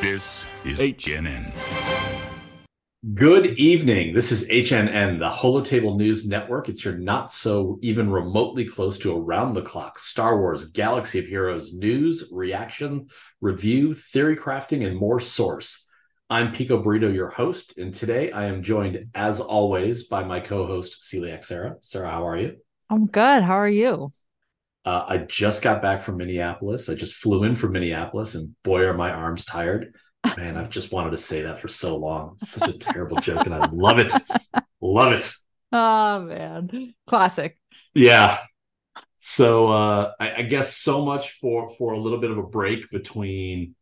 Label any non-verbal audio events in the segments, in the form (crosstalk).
This is H. HNN. Good evening. This is HNN, the Holotable News Network. It's your not so even remotely close to around the clock Star Wars Galaxy of Heroes news, reaction, review, theory crafting, and more source. I'm Pico Burrito, your host, and today I am joined, as always, by my co-host Celiac Sarah. Sarah, how are you? I'm good. How are you? Uh, I just got back from Minneapolis. I just flew in from Minneapolis, and boy, are my arms tired. Man, I've just wanted to say that for so long. It's such a terrible joke, and I love it. Love it. Oh man, classic. Yeah. So uh, I, I guess so much for for a little bit of a break between,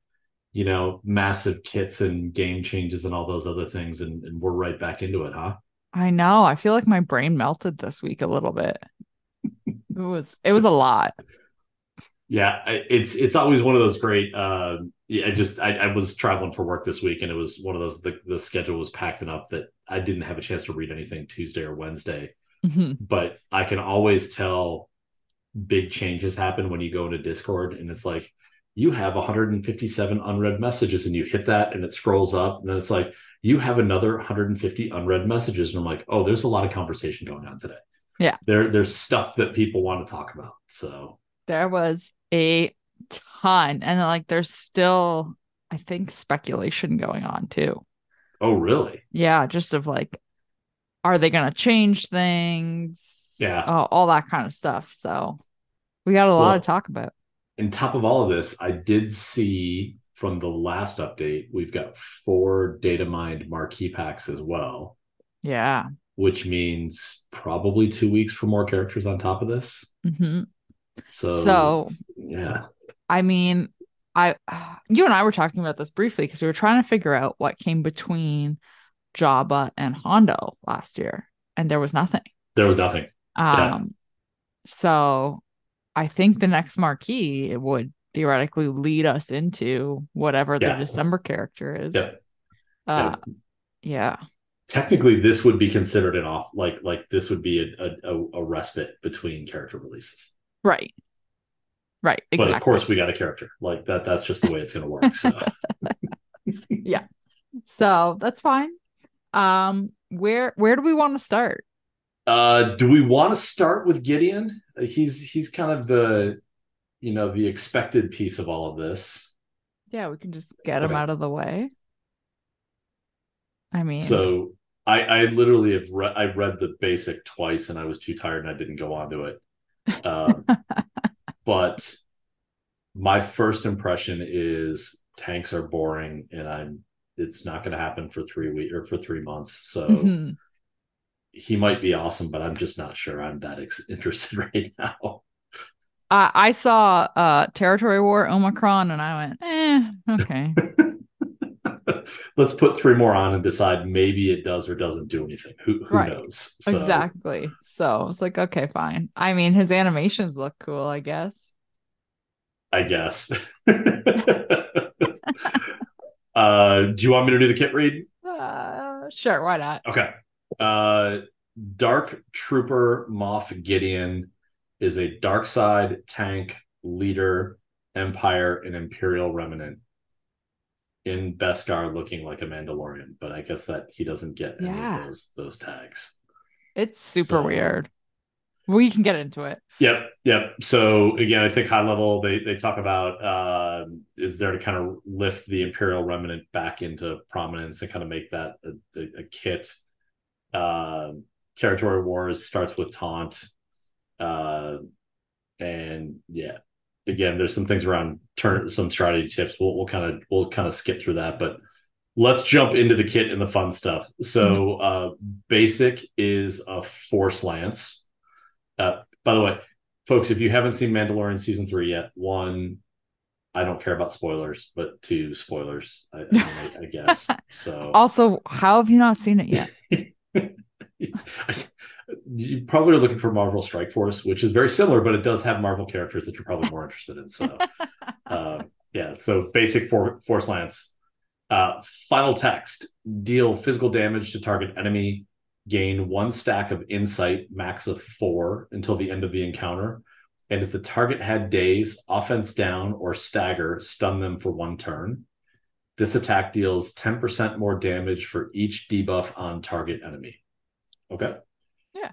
you know, massive kits and game changes and all those other things, and, and we're right back into it, huh? I know. I feel like my brain melted this week a little bit. It was it was a lot. Yeah, it's it's always one of those great. Uh, yeah, I just I, I was traveling for work this week, and it was one of those the the schedule was packed enough that I didn't have a chance to read anything Tuesday or Wednesday. Mhm. But I can always tell big changes happen when you go into Discord, and it's like you have 157 unread messages, and you hit that, and it scrolls up, and then it's like you have another 150 unread messages, and I'm like, oh, there's a lot of conversation going on today. Yeah. there there's stuff that people want to talk about. So There was a ton, and like there's still, I think, speculation going on too. oh, really? Yeah, just of like, are they gonna change things? Yeah. oh, all that kind of stuff. So we got a lot Well, to talk about. on top of all of this, I did see from the last update, we've got four data mined marquee packs as well, Yeah. Which means probably two weeks for more characters on top of this. hmm So, so yeah, I mean, I you and I were talking about this briefly because we were trying to figure out what came between Jabba and Hondo last year, and there was nothing. there was nothing. Yeah. Um, so I think the next marquee it would theoretically lead us into whatever the Yeah. December character is. Yeah. Uh, yeah. Technically, this would be considered an off, like like this would be a a, a respite between character releases. Right. Right. Exactly. But of course, we got a character like that. That's just the way it's going to work. So. (laughs) (laughs) Yeah. So that's fine. Um, where where do we want to start? Uh, do we want to start with Gideon? He's he's kind of the, you know, the expected piece of all of this. Yeah, we can just get him out of the way. I mean, So I I literally have read I read the basic twice and I was too tired and I didn't go on to it. Um, (laughs) but my first impression is tanks are boring and I'm it's not going to happen for three weeks or for three months. So mhm. he might be awesome, but I'm just not sure I'm that ex- (laughs) interested right now. I I saw uh Territory War Omicron and I went, eh, okay. (laughs) Let's put three more on and decide maybe it does or doesn't do anything. Who who Right. knows? So, Exactly. So it's like, okay, fine. I mean, his animations look cool, I guess. I guess. (laughs) uh, do you want me to do the kit read? Uh, sure, why not? Okay. Uh, Dark Trooper Moff Gideon is a dark side tank leader, Empire, and Imperial remnant in Beskar looking like a Mandalorian, but I guess that he doesn't get any Yeah. of those those tags. It's super So- weird. We can get into it. Yep, yep. So again, I think high level they they talk about uh, is there to kind of lift the Imperial remnant back into prominence and kind of make that a, a, a kit. Uh, Territory Wars starts with taunt, uh, and yeah, again, there's some things around turn some strategy tips. We'll we'll kind of we'll kind of skip through that, but let's jump into the kit and the fun stuff. So uh, basic is a force lance. Uh, by the way, folks, if you haven't seen Mandalorian season three yet, one, I don't care about spoilers, but two, spoilers, I, I, I guess. (laughs) So Also, how have you not seen it yet? (laughs) you probably are looking for Marvel Strike Force, which is very similar, but it does have Marvel characters that you're probably more interested in. So, uh, (laughs) yeah. So basic for, Force Lance. Uh, final text: deal physical damage to target enemy. Gain one stack of insight, max of four until the end of the encounter. And if the target had daze, offense down, or stagger, stun them for one turn. This attack deals 10% more damage for each debuff on target enemy. Okay. Yeah.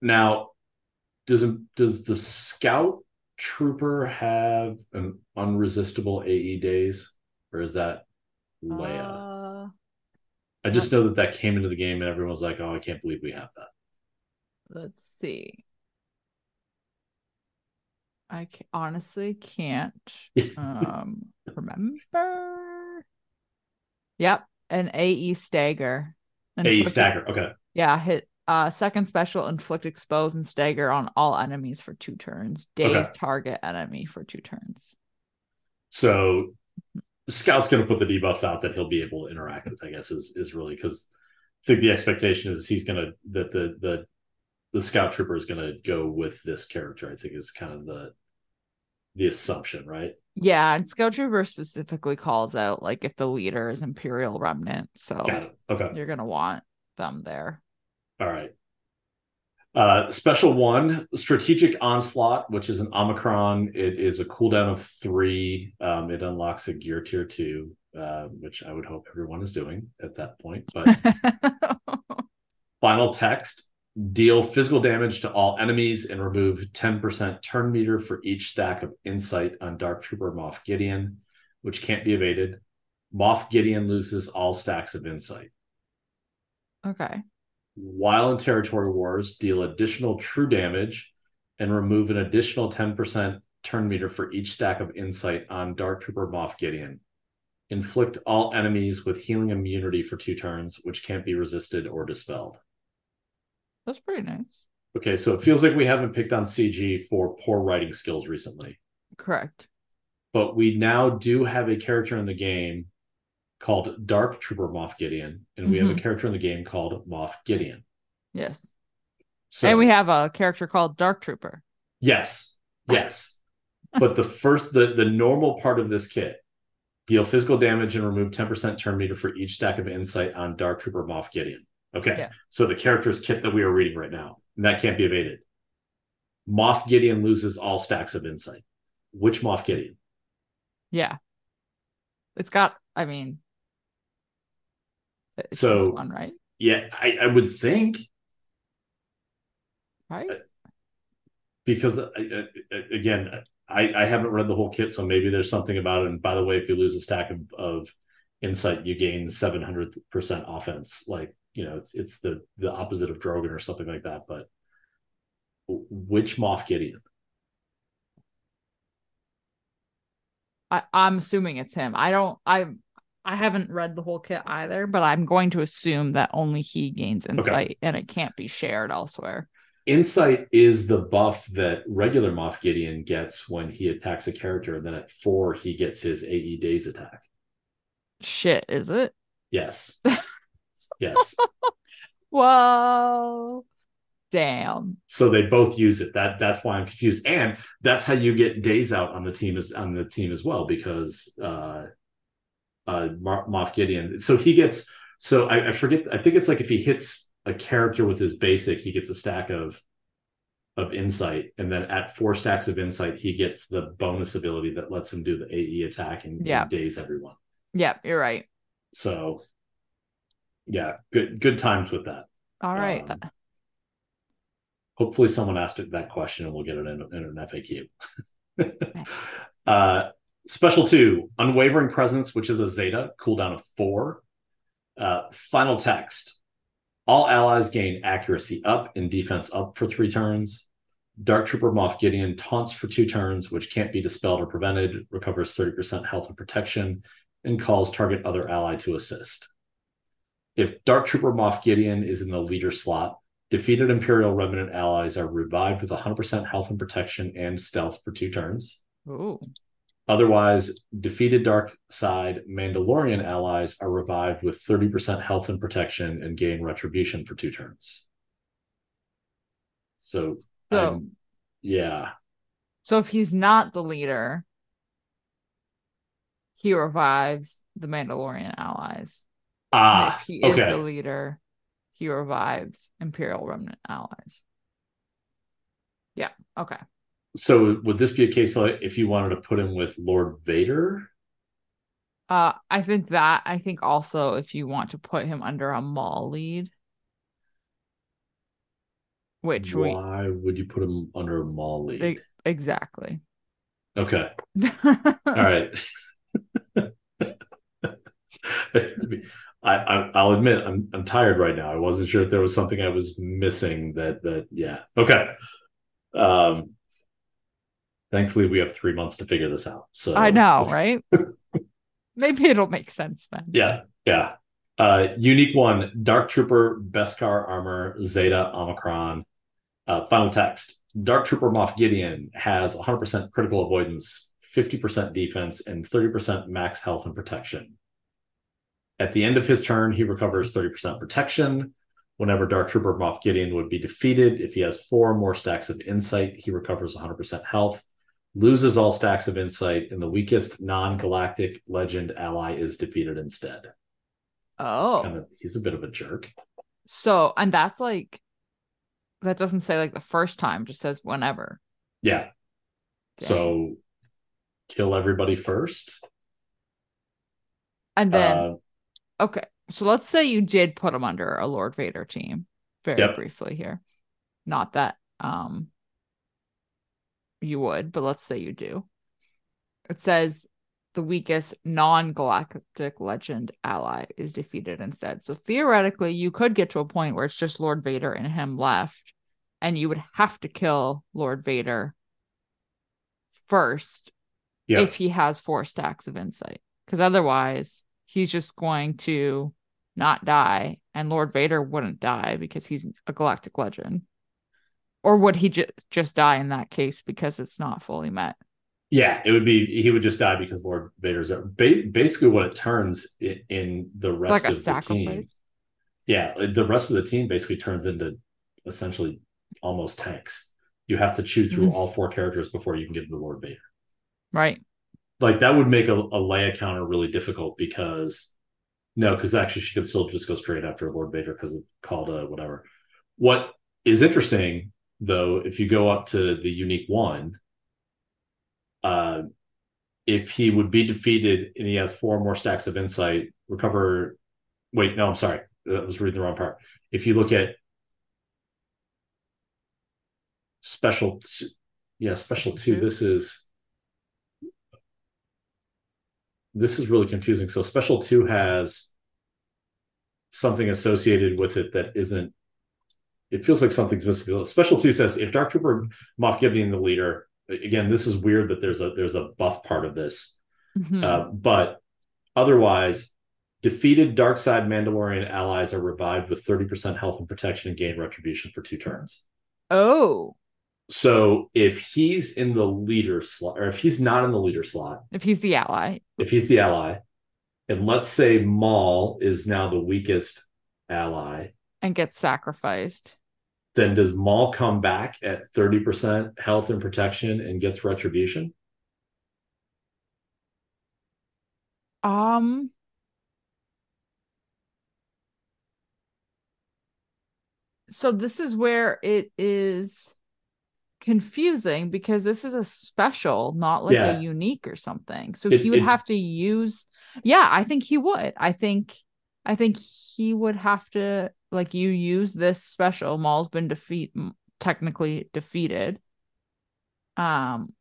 Now, does does the scout trooper have an unresistible AE daze, or is that Leia? Uh, I just know that that came into the game and everyone was like, "Oh, I can't believe we have that." let's see. I honestly can't (laughs) um remember. Yep, an AE stagger. AE Inflict- stagger. Okay. Yeah, hit uh second special inflict expose and stagger on all enemies for two turns. Daze Okay. target enemy for two turns. So Scout's going to put the debuffs out that he'll be able to interact with. I guess is is really because I think the expectation is he's going to that the the the Scout Trooper is going to go with this character. I think is kind of the the assumption, right? Yeah, and Scout Trooper specifically calls out like if the leader is Imperial Remnant, so. Okay. you're gonna want them there. All right. Uh, special one, strategic onslaught, which is an Omicron. It is a cooldown of three. Um, it unlocks a gear tier two, uh, which I would hope everyone is doing at that point. But (laughs) final text: deal physical damage to all enemies and remove 10% turn meter for each stack of insight on Dark Trooper Moff Gideon, which can't be evaded. Moff Gideon loses all stacks of insight. okay. While in territory wars, deal additional true damage and remove an additional 10% turn meter for each stack of insight on Dark Trooper Moff Gideon. Inflict all enemies with healing immunity for two turns, which can't be resisted or dispelled. That's pretty nice. Okay, so it feels like we haven't picked on CG for poor writing skills recently, Correct. but we now do have a character in the game called Dark Trooper Moff Gideon, and we have a mm-hmm. character in the game called Moff Gideon. Yes. So and we have a character called Dark Trooper. Yes. Yes. (laughs) but the first the the normal part of this kit deal physical damage and remove 10% turn meter for each stack of insight on Dark Trooper Moff Gideon. Okay. Yeah. So the character's kit that we are reading right now, and that can't be evaded. Moff Gideon loses all stacks of insight. Which Moff Gideon? Yeah. It's got, I mean, it's So- one, right? Yeah, I, I would think Right? because uh, uh, again, I, I haven't read the whole kit, so maybe there's something about it. And by the way, if you lose a stack of, of insight, you gain 700% offense. Like, you know, it's, it's the, the opposite of Drogon or something like that. But which Moff Gideon? I, I'm assuming it's him. I don't, I, I haven't read the whole kit either, but I'm going to assume that only he gains insight and it can't be shared elsewhere. Insight is the buff that regular Moff Gideon gets when he attacks a character. And then at four, he gets his AE daze attack. Shit, is it? Yes. (laughs) yes. Whoa. Damn. So they both use it. That that's why I'm confused, and that's how you get daze out on the team as on the team as well because uh, uh, Moff Gideon. So he gets. So I, I forget. I think it's like if he hits a character with his basic, he gets a stack of of insight, and then at four stacks of insight, he gets the bonus ability that lets him do the AE attack and, and Yeah. daze everyone. Yep, you're right. So yeah, good good times with that. All right. Um, hopefully someone asked that question and we'll get it in, in an FAQ. (laughs) uh, special two, unwavering presence, which is a Zeta, cooldown of four. Uh, final text. All allies gain accuracy up and defense up for three turns. Dark Trooper Moff Gideon taunts for two turns, which can't be dispelled or prevented, recovers 30% health and protection, and calls target other ally to assist. If Dark Trooper Moff Gideon is in the leader slot, defeated Imperial Remnant allies are revived with 100% health and protection and stealth for two turns. Ooh. Otherwise, defeated Dark Side Mandalorian allies are revived with 30% health and protection and gain retribution for two turns. So, So, yeah, so if he's not the leader, he revives the Mandalorian allies. And ah, if he is okay. the leader, he revives Imperial Remnant allies. Yeah. Okay. So, would this be a case like if you wanted to put him with Lord Vader? Uh, I think that I think also if you want to put him under a Maul lead, which why we, would you put him under a Maul lead? Exactly. Okay. (laughs) All right. I, I will admit I'm I'm tired right now. I wasn't sure if there was something I was missing that that yeah. Okay. Um thankfully we have three months to figure this out. So I know, (laughs) right? Maybe it'll make sense then. Yeah, yeah. Uh unique one, Dark Trooper, Beskar armor, Zeta, Omicron. Uh, final text. Dark Trooper Moff Gideon has 100% critical avoidance, 50% defense, and 30% max health and protection. At the end of his turn, he recovers 30% protection. Whenever Dark Trooper Moff Gideon would be defeated, if he has four more stacks of insight, he recovers 100% health, loses all stacks of insight, and the weakest non galactic legend ally is defeated instead. Oh. Kind of, he's a bit of a jerk. So, and that's like, that doesn't say like the first time, just says whenever. Yeah. Dang. So kill everybody first. And then uh, Okay. So let's say you did put him under a Lord Vader team very yep. briefly here. Not that um you would, but let's say you do. It says the weakest non-galactic legend ally is defeated instead. So theoretically, you could get to a point where it's just Lord Vader and him left, and you would have to kill Lord Vader first yep. if he has four stacks of insight. Because otherwise, he's just going to not die and Lord Vader wouldn't die because he's a galactic legend. Or would he just just die in that case because it's not fully met? Yeah, it would be he would just die because Lord Vader's there. Ba- basically what it turns in, in the rest like of the team. Yeah, the rest of the team basically turns into essentially almost tanks. You have to chew through mm-hmm. all four characters before you can get to the Lord Vader. Right like that would make a, a Leia counter really difficult because no, because actually she could still just go straight after Lord Vader because of called a whatever. What is interesting though, if you go up to the unique one, uh, if he would be defeated and he has four more stacks of insight, recover. Wait, no, I'm sorry, I was reading the wrong part. If you look at special, yeah, special two, this is this is really confusing. So special two has something associated with it that isn't. It feels like something's missing. Special two says if Dark Trooper Moff Gideon the leader. Again, this is weird that there's a there's a buff part of this, mm-hmm. uh, but otherwise, defeated dark side Mandalorian allies are revived with 30% health and protection and gain retribution for two turns. Oh, so if he's in the leader slot, or if he's not in the leader slot, if he's the ally, if he's the ally, and let's say Maul is now the weakest ally and gets sacrificed, then does Maul come back at 30% health and protection and gets retribution? Um, so this is where it is confusing because this is a special, not like yeah. a unique or something. So it, he would it, have to use Yeah, I think he would. I think I think he would have to like you use this special. Maul's been defeat technically defeated. Um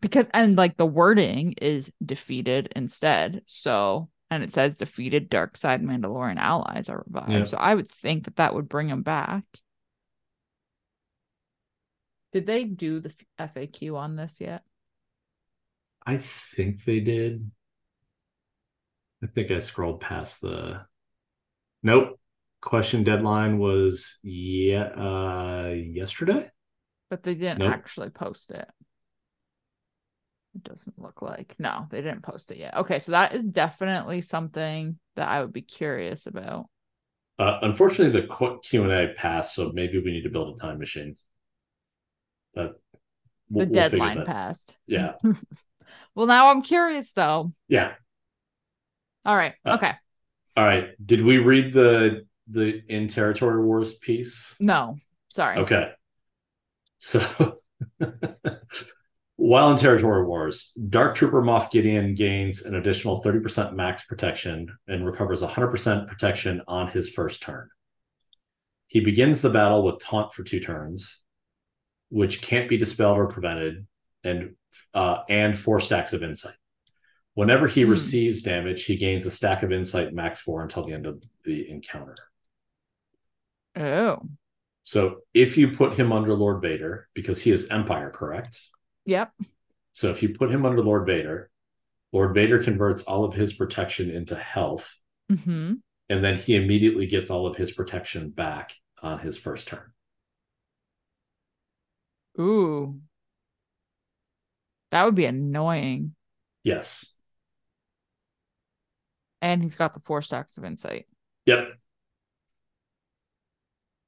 because and like the wording is defeated instead. So and it says defeated dark side Mandalorian allies are revived. Yeah. So I would think that that would bring him back. Did they do the FAQ on this yet? I think they did. I think I scrolled past the. Nope. Question deadline was yeah uh yesterday. But they didn't nope. actually post it. It doesn't look like. No, they didn't post it yet. Okay, so that is definitely something that I would be curious about. Uh, unfortunately, the Q and A passed, so maybe we need to build a time machine that we'll, the we'll deadline passed. Yeah. (laughs) well, now I'm curious though. Yeah. All right. Uh, okay. All right. Did we read the the in territory wars piece? No. Sorry. Okay. So (laughs) While in Territory Wars, Dark Trooper Moff Gideon gains an additional 30% max protection and recovers 100% protection on his first turn. He begins the battle with Taunt for two turns, which can't be dispelled or prevented, and uh, and four stacks of Insight. Whenever he mm. receives damage, he gains a stack of Insight max four until the end of the encounter. Oh. So if you put him under Lord Vader, because he is Empire, correct? Yep. So if you put him under Lord Vader, Lord Vader converts all of his protection into health. Mm-hmm. And then he immediately gets all of his protection back on his first turn. Ooh. That would be annoying. Yes. And he's got the four stacks of insight. Yep.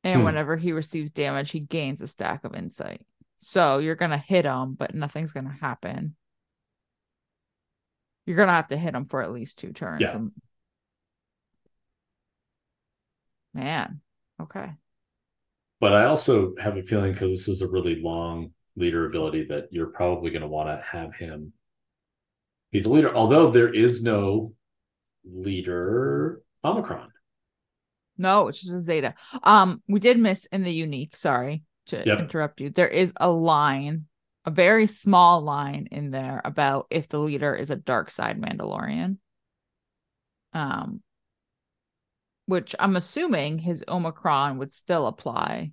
And hmm. whenever he receives damage, he gains a stack of insight. So you're gonna hit him, but nothing's gonna happen. You're gonna have to hit him for at least two turns. Yeah. Man, okay. But I also have a feeling because this is a really long leader ability that you're probably going to want to have him be the leader. Although there is no leader Omicron. No, it's just a Zeta. Um, we did miss in the unique. Sorry to yep. interrupt you. There is a line, a very small line in there about if the leader is a dark side Mandalorian. Um, which I'm assuming his Omicron would still apply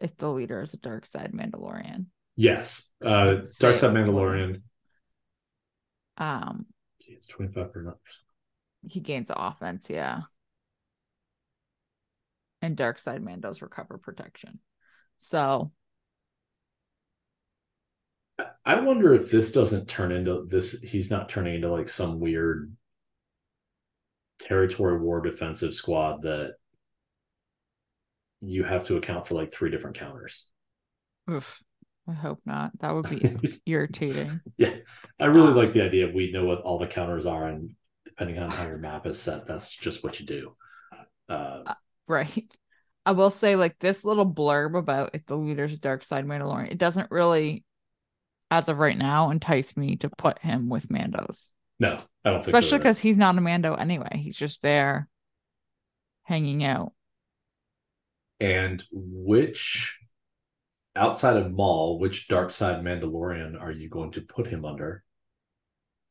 if the leader is a dark side Mandalorian. Yes, uh, dark side Mandalorian. Um, it's twenty five percent. He gains offense, yeah and dark side mandos recover protection. So i wonder if this doesn't turn into this he's not turning into like some weird territory war defensive squad that you have to account for like three different counters. Oof, i hope not. That would be (laughs) irritating. Yeah i really um, like the idea of we know what all the counters are and depending on how your map is set that's just what you do. Uh Right. (laughs) I will say, like this little blurb about if the leader's dark side Mandalorian, it doesn't really, as of right now, entice me to put him with Mandos. No, I don't think Especially because so he's not a Mando anyway. He's just there hanging out. And which outside of Maul, which dark side Mandalorian are you going to put him under?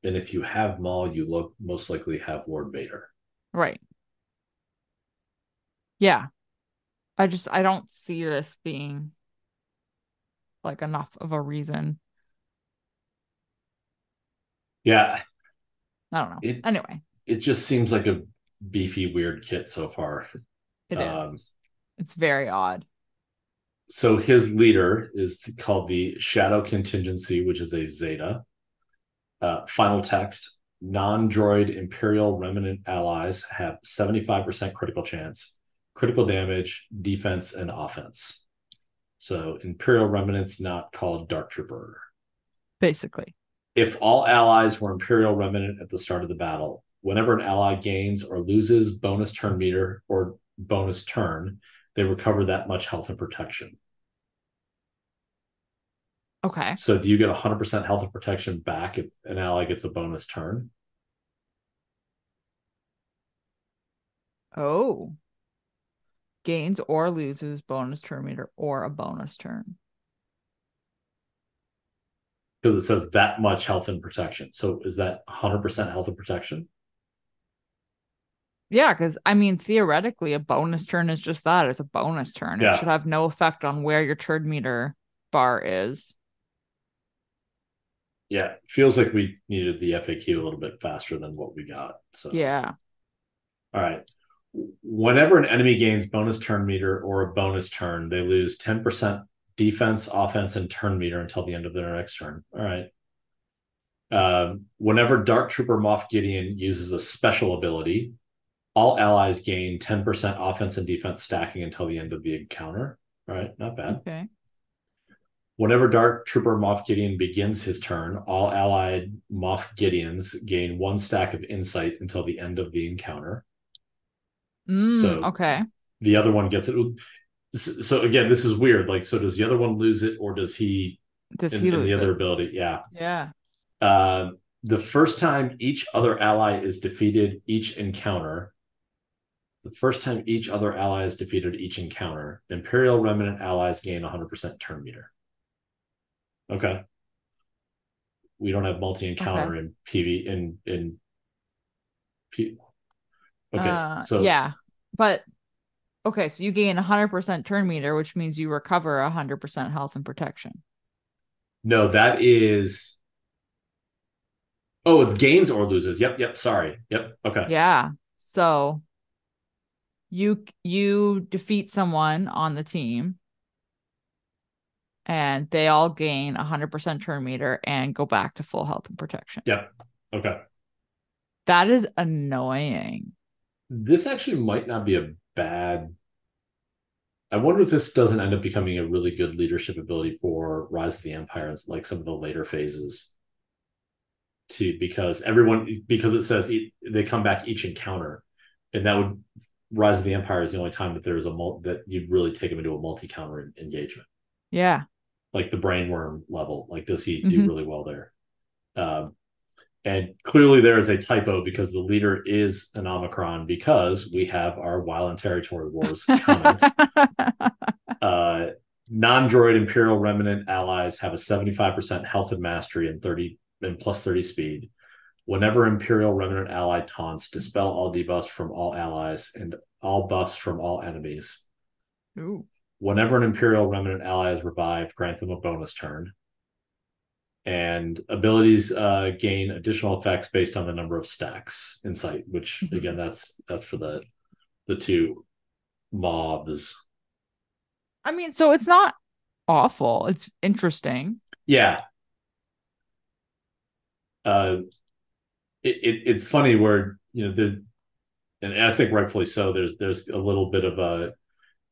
And if you have Maul, you look most likely have Lord Vader. Right. Yeah. I just I don't see this being like enough of a reason. Yeah. I don't know. It, anyway. It just seems like a beefy, weird kit so far. It um, is. It's very odd. So his leader is called the Shadow Contingency, which is a Zeta. Uh, final text non droid Imperial remnant allies have 75% critical chance critical damage, defense, and offense. So Imperial Remnant's not called Dark Trooper. Basically. If all allies were Imperial Remnant at the start of the battle, whenever an ally gains or loses bonus turn meter or bonus turn, they recover that much health and protection. Okay. So do you get 100% health and protection back if an ally gets a bonus turn? Oh gains or loses bonus turn meter or a bonus turn. Because it says that much health and protection. So is that 100% health and protection? Yeah, because I mean, theoretically, a bonus turn is just that. It's a bonus turn. Yeah. It should have no effect on where your turn meter bar is. Yeah, feels like we needed the FAQ a little bit faster than what we got. So yeah. All right whenever an enemy gains bonus turn meter or a bonus turn, they lose 10% defense, offense, and turn meter until the end of their next turn. All right. Um, whenever Dark Trooper Moff Gideon uses a special ability, all allies gain 10% offense and defense stacking until the end of the encounter. All right, not bad. Okay. Whenever Dark Trooper Moff Gideon begins his turn, all allied Moff Gideons gain one stack of insight until the end of the encounter. Mm, so okay. The other one gets it. So again, this is weird. Like, so does the other one lose it, or does he Does in, he lose the other it? ability. Yeah. Yeah. Uh, the first time each other ally is defeated each encounter. The first time each other ally is defeated each encounter, Imperial Remnant allies gain 100% turn meter. Okay. We don't have multi encounter Okay. in PV in in P. Okay, Uh, so yeah, but okay, so you gain 100% turn meter, which means you recover 100% health and protection. no, that is. Oh, it's gains or loses. Yep, yep. Sorry. Yep. Okay. Yeah. So you you defeat someone on the team and they all gain 100% turn meter and go back to full health and protection. Yep. Okay. That is annoying. This actually might not be a bad. I wonder if this doesn't end up becoming a really good leadership ability for Rise of the Empire, and like some of the later phases. To because everyone because it says they come back each encounter, and that would Rise of the Empire is the only time that there's a mul- that you'd really take him into a multi counter engagement. Yeah. like the brainworm level. Like, does he do Mhm. really well there? Um, and clearly there is a typo because the leader is an Omicron because we have our Wild and Territory Wars comment. (laughs) uh, non-droid Imperial Remnant allies have a 75% health and mastery and 30 and plus 30 speed. Whenever Imperial Remnant ally taunts, dispel all debuffs from all allies and all buffs from all enemies. Ooh. Whenever an Imperial Remnant ally is revived, grant them a bonus turn. And abilities uh, gain additional effects based on the number of stacks insight which Mhm. again, that's that's for the the two mobs. I mean, so it's not awful. It's interesting. Yeah. Uh, it, it it's funny where you know the, and I think rightfully so. There's there's a little bit of a,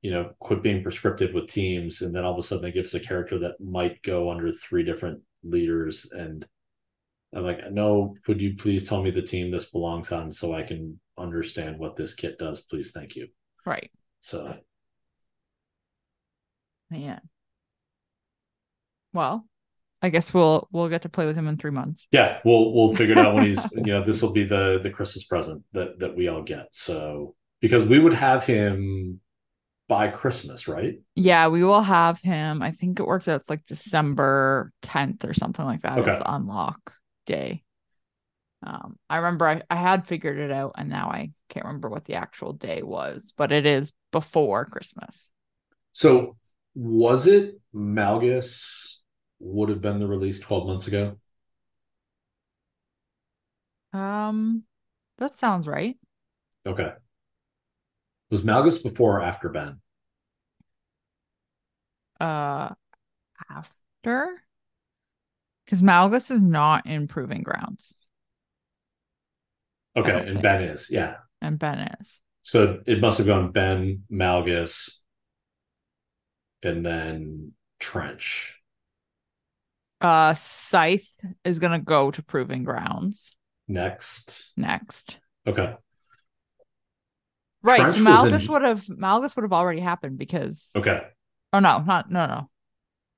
you know, quit being prescriptive with teams, and then all of a sudden they give us a character that might go under three different leaders, and I'm like, no, could you please tell me the team this belongs on so I can understand what this kit does, please, thank you. Right. So Man. Well, I guess we'll we'll get to play with him in three months. yeah, we'll we'll figure it out when he's (laughs) you know this will be the the Christmas present that that we all get. So because we would have him by Christmas, right? Yeah, we will have him. I think it works out. It's like December 10th or something like that. Okay. Is the unlock day. Um, I remember I, I had figured it out and now I can't remember what the actual day was, but it is before Christmas. So was it Malgus would have been the release 12 months ago? Um, that sounds right. Okay. Was Malgus before or after Ben? Uh, after because Malgus is not in Proving Grounds Okay, and think. Ben is, yeah. and Ben is. So it must have gone Ben, Malgus, and then Trench. Uh, Scythe is gonna go to Proving Grounds Next. next. Okay. Right. Trench so was in- Malgus would have Malgus would have already happened because Okay. oh no, not no no.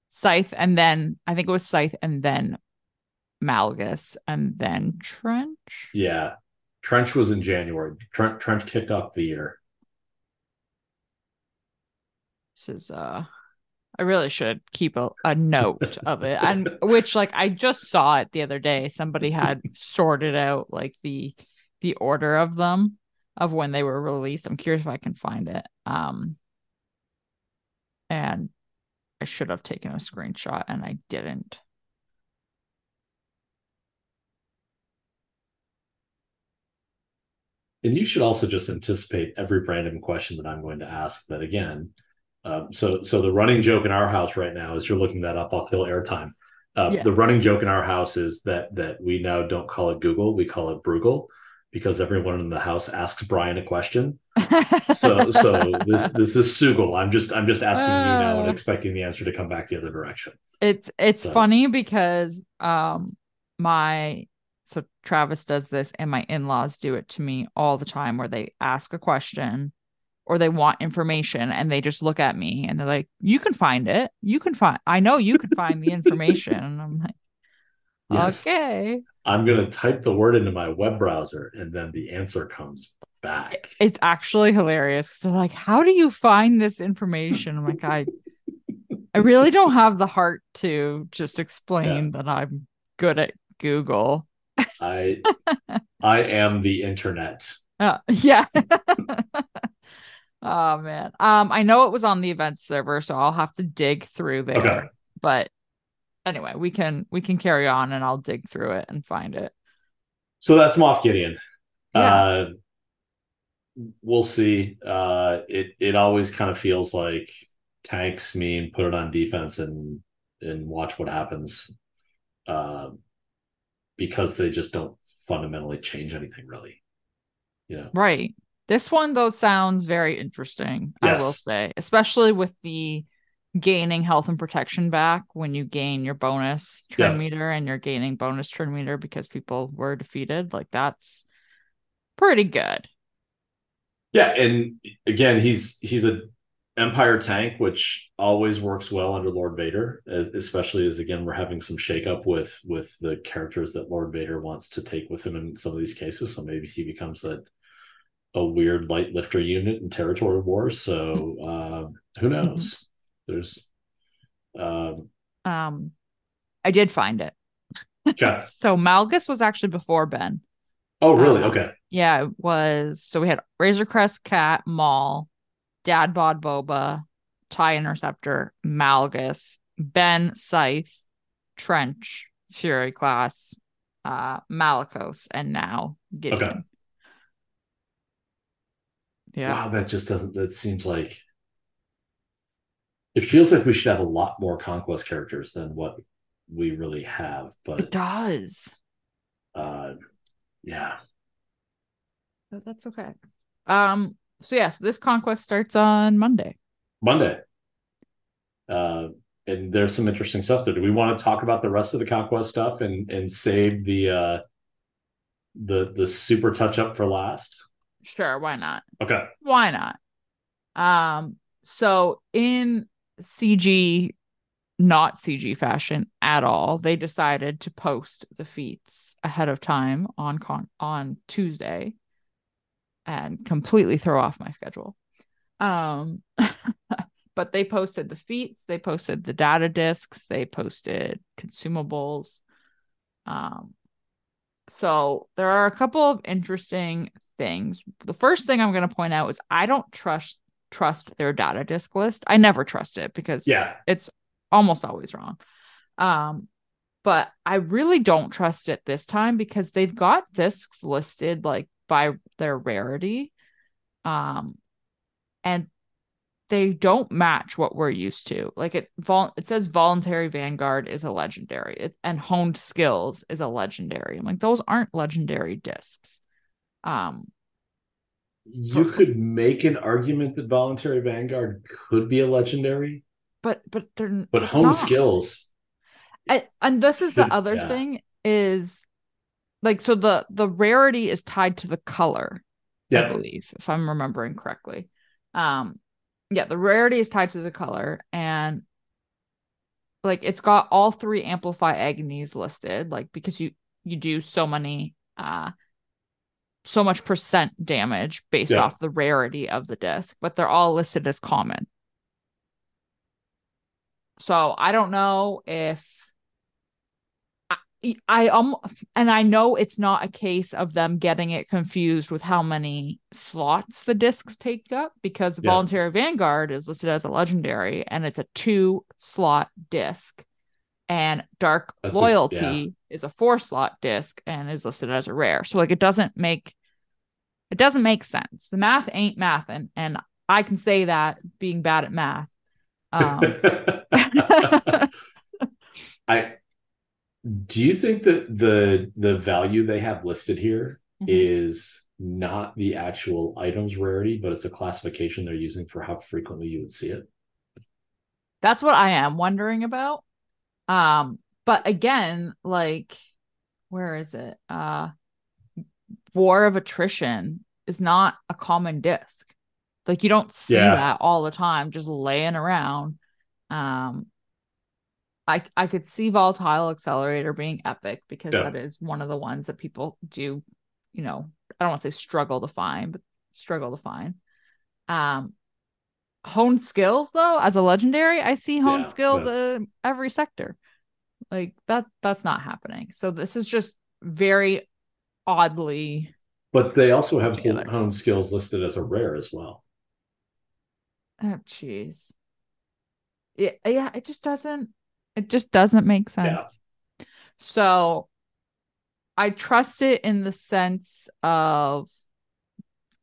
Scythe and then I think it was Scythe and then Malgus and then Trench. Yeah. Trench was in January. Trent Trench kicked off the year. This is uh I really should keep a, a note of it. And which like I just saw it the other day. Somebody had sorted out like the the order of them of when they were released. I'm curious if I can find it. Um and I should have taken a screenshot and I didn't. And you should also just anticipate every random question that I'm going to ask. That again, um, so so the running joke in our house right now is you're looking that up. I'll kill airtime. Uh, Yeah. The running joke in our house is that that we now don't call it Google, we call it Bruegel, because everyone in the house asks Brian a question. So so (laughs) this this is Sugal. I'm just I'm just asking you now and Ah. expecting the answer to come back the other direction. it's it's So- funny because um my so Travis does this and my in-laws do it to me all the time where they ask a question or they want information and they just look at me and they're like, You can find it. You can find I know you can find the information. and I'm like, (laughs) yes. Okay. I'm gonna type the word into my web browser and then the answer comes back. It's actually hilarious because they're like, How do you find this information? I'm like, I I really don't have the heart to just explain yeah. that I'm good at Google. I (laughs) I am the internet. Uh, yeah. (laughs) oh man. Um I know it was on the event server, so I'll have to dig through there. Okay. But anyway, we can we can carry on and I'll dig through it and find it. So that's Moff Gideon. Yeah. Uh we'll see. Uh it it always kind of feels like tanks mean put it on defense and and watch what happens. Uh, because they just don't fundamentally change anything really. Yeah. Right. This one though sounds very interesting, yes. I will say, especially with the gaining health and protection back when you gain your bonus turn yeah. meter and you're gaining bonus turn meter because people were defeated. Like that's pretty good. Yeah, and again, he's he's a Empire tank, which always works well under Lord Vader, especially as again we're having some shakeup with with the characters that Lord Vader wants to take with him in some of these cases. So maybe he becomes a a weird light lifter unit in territory wars. So uh, who knows? There's um, um I did find it. Okay. (laughs) so Malgus was actually before Ben. Oh, really? Um, okay. Yeah, it was. So we had Razor Crest Cat, Maul, Dad Bod Boba, TIE Interceptor, Malgus, Ben Scythe, Trench, Fury Class, uh, Malicos, and now Gideon. Okay. Yeah. Wow, that just doesn't that seems like it feels like we should have a lot more conquest characters than what we really have, but it does. Uh yeah. But that's okay. Um so yeah, so this conquest starts on Monday. Monday. Uh, and there's some interesting stuff there. Do we want to talk about the rest of the conquest stuff and and save the uh the the super touch up for last? Sure, why not? Okay. Why not? Um so in CG not CG fashion at all, they decided to post the feats ahead of time on con- on Tuesday and completely throw off my schedule. Um, (laughs) but they posted the feats, they posted the data discs, they posted consumables. Um, so there are a couple of interesting things. The first thing I'm going to point out is I don't trust trust their data disk list. I never trust it because yeah, it's almost always wrong. Um, but I really don't trust it this time because they've got discs listed like by their rarity. Um, and they don't match what we're used to. Like it vol- it says voluntary vanguard is a legendary it, and honed skills is a legendary. I'm like those aren't legendary discs. Um you could make an argument that voluntary vanguard could be a legendary, but but they're but honed skills. And, and this is the other yeah. thing is like so the the rarity is tied to the color yeah. i believe if i'm remembering correctly um yeah the rarity is tied to the color and like it's got all three amplify agonies listed like because you you do so many uh so much percent damage based yeah. off the rarity of the disc but they're all listed as common so i don't know if I I um and I know it's not a case of them getting it confused with how many slots the discs take up because yeah. Voluntary Vanguard is listed as a legendary and it's a two slot disc and Dark That's Loyalty a, yeah. is a four slot disc and is listed as a rare. So like it doesn't make it doesn't make sense. The math ain't math and and I can say that being bad at math. Um, (laughs) I do you think that the the value they have listed here mm-hmm. is not the actual item's rarity, but it's a classification they're using for how frequently you would see it? That's what I am wondering about. Um, but again, like where is it? Uh War of Attrition is not a common disc. Like you don't see yeah. that all the time, just laying around. Um, I I could see volatile accelerator being epic because yeah. that is one of the ones that people do, you know, I don't want to say struggle to find, but struggle to find. Um, honed skills though, as a legendary, I see honed yeah, skills in every sector. Like that that's not happening. So this is just very oddly. But they also have honed skills listed as a rare as well. Oh jeez. Yeah, yeah, it just doesn't it just doesn't make sense. Yeah. So I trust it in the sense of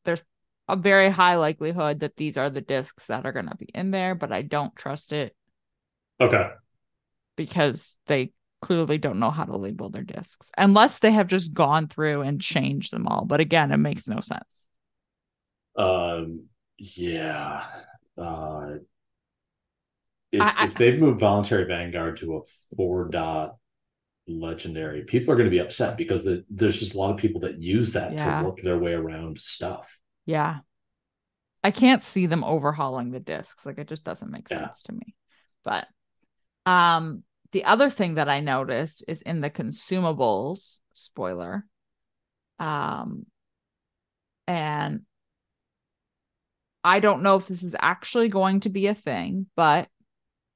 there's a very high likelihood that these are the discs that are going to be in there, but I don't trust it. Okay. Because they clearly don't know how to label their discs unless they have just gone through and changed them all. But again, it makes no sense. Um, yeah. Uh, if, I, I, if they've moved voluntary vanguard to a four dot legendary, people are going to be upset because the, there's just a lot of people that use that yeah. to work their way around stuff. Yeah. I can't see them overhauling the discs. Like it just doesn't make sense yeah. to me. But um the other thing that I noticed is in the consumables spoiler. Um and I don't know if this is actually going to be a thing, but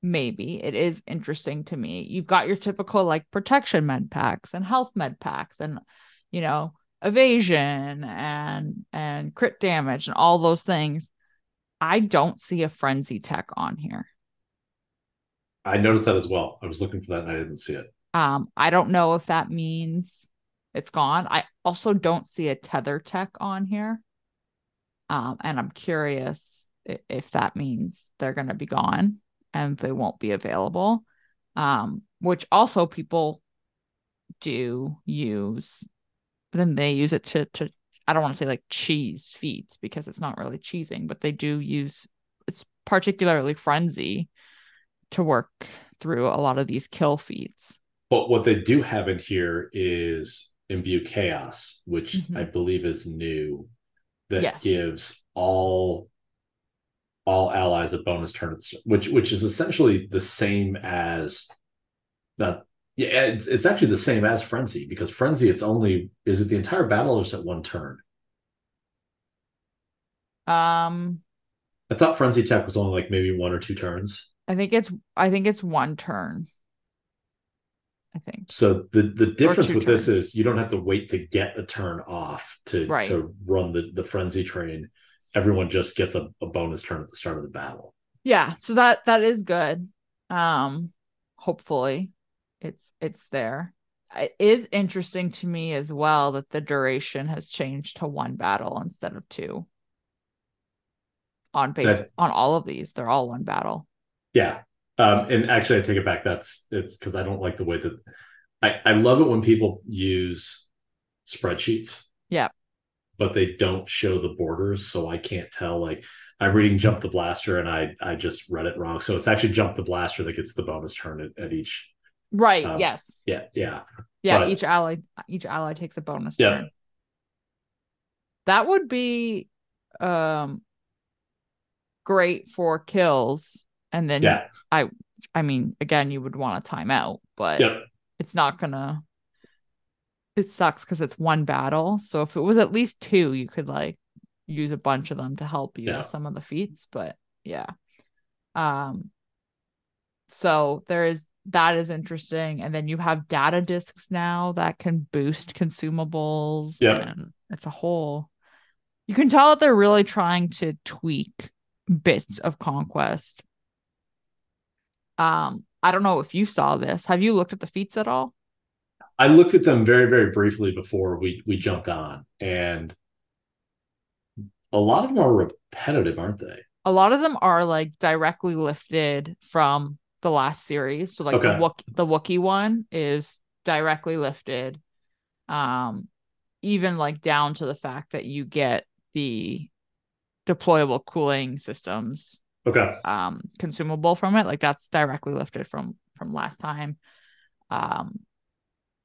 maybe it is interesting to me. You've got your typical like protection med packs and health med packs and you know evasion and and crit damage and all those things. I don't see a frenzy tech on here. I noticed that as well. I was looking for that and I didn't see it. Um, I don't know if that means it's gone. I also don't see a tether tech on here. Um, and I'm curious if that means they're going to be gone and they won't be available. Um, which also people do use. Then they use it to to I don't want to say like cheese feeds because it's not really cheesing, but they do use it's particularly frenzy to work through a lot of these kill feeds. But what they do have in here is imbue chaos, which mm-hmm. I believe is new, that yes. gives all all allies a bonus turn, which which is essentially the same as that. Yeah, it's, it's actually the same as frenzy because frenzy it's only is it the entire battle or is it one turn? Um, I thought frenzy tech was only like maybe one or two turns. I think it's I think it's one turn. I think. So the the difference with turns. this is you don't have to wait to get a turn off to right. to run the the frenzy train everyone just gets a, a bonus turn at the start of the battle. Yeah, so that that is good. Um hopefully it's it's there. It is interesting to me as well that the duration has changed to one battle instead of two. On base on all of these, they're all one battle. Yeah. Um, and actually I take it back. That's it's because I don't like the way that I, I love it when people use spreadsheets. Yeah but they don't show the borders, so I can't tell. Like I'm reading Jump the Blaster, and I I just read it wrong. So it's actually Jump the Blaster that gets the bonus turn at, at each. Right. Um, yes. Yeah. Yeah. Yeah. But, each ally each ally takes a bonus yeah. turn. That would be um great for kills, and then yeah. I I mean again you would want a timeout, but yep. it's not gonna it sucks because it's one battle. So if it was at least two, you could like use a bunch of them to help you yeah. with some of the feats. But yeah. Um so there is that is interesting. And then you have data discs now that can boost consumables. Yeah. And it's a whole you can tell that they're really trying to tweak bits of conquest. Um, I don't know if you saw this. Have you looked at the feats at all? I looked at them very, very briefly before we we jumped on, and a lot of them are repetitive, aren't they? A lot of them are like directly lifted from the last series. So like okay. the Wook- the Wookiee one is directly lifted. Um, even like down to the fact that you get the deployable cooling systems okay um consumable from it like that's directly lifted from from last time um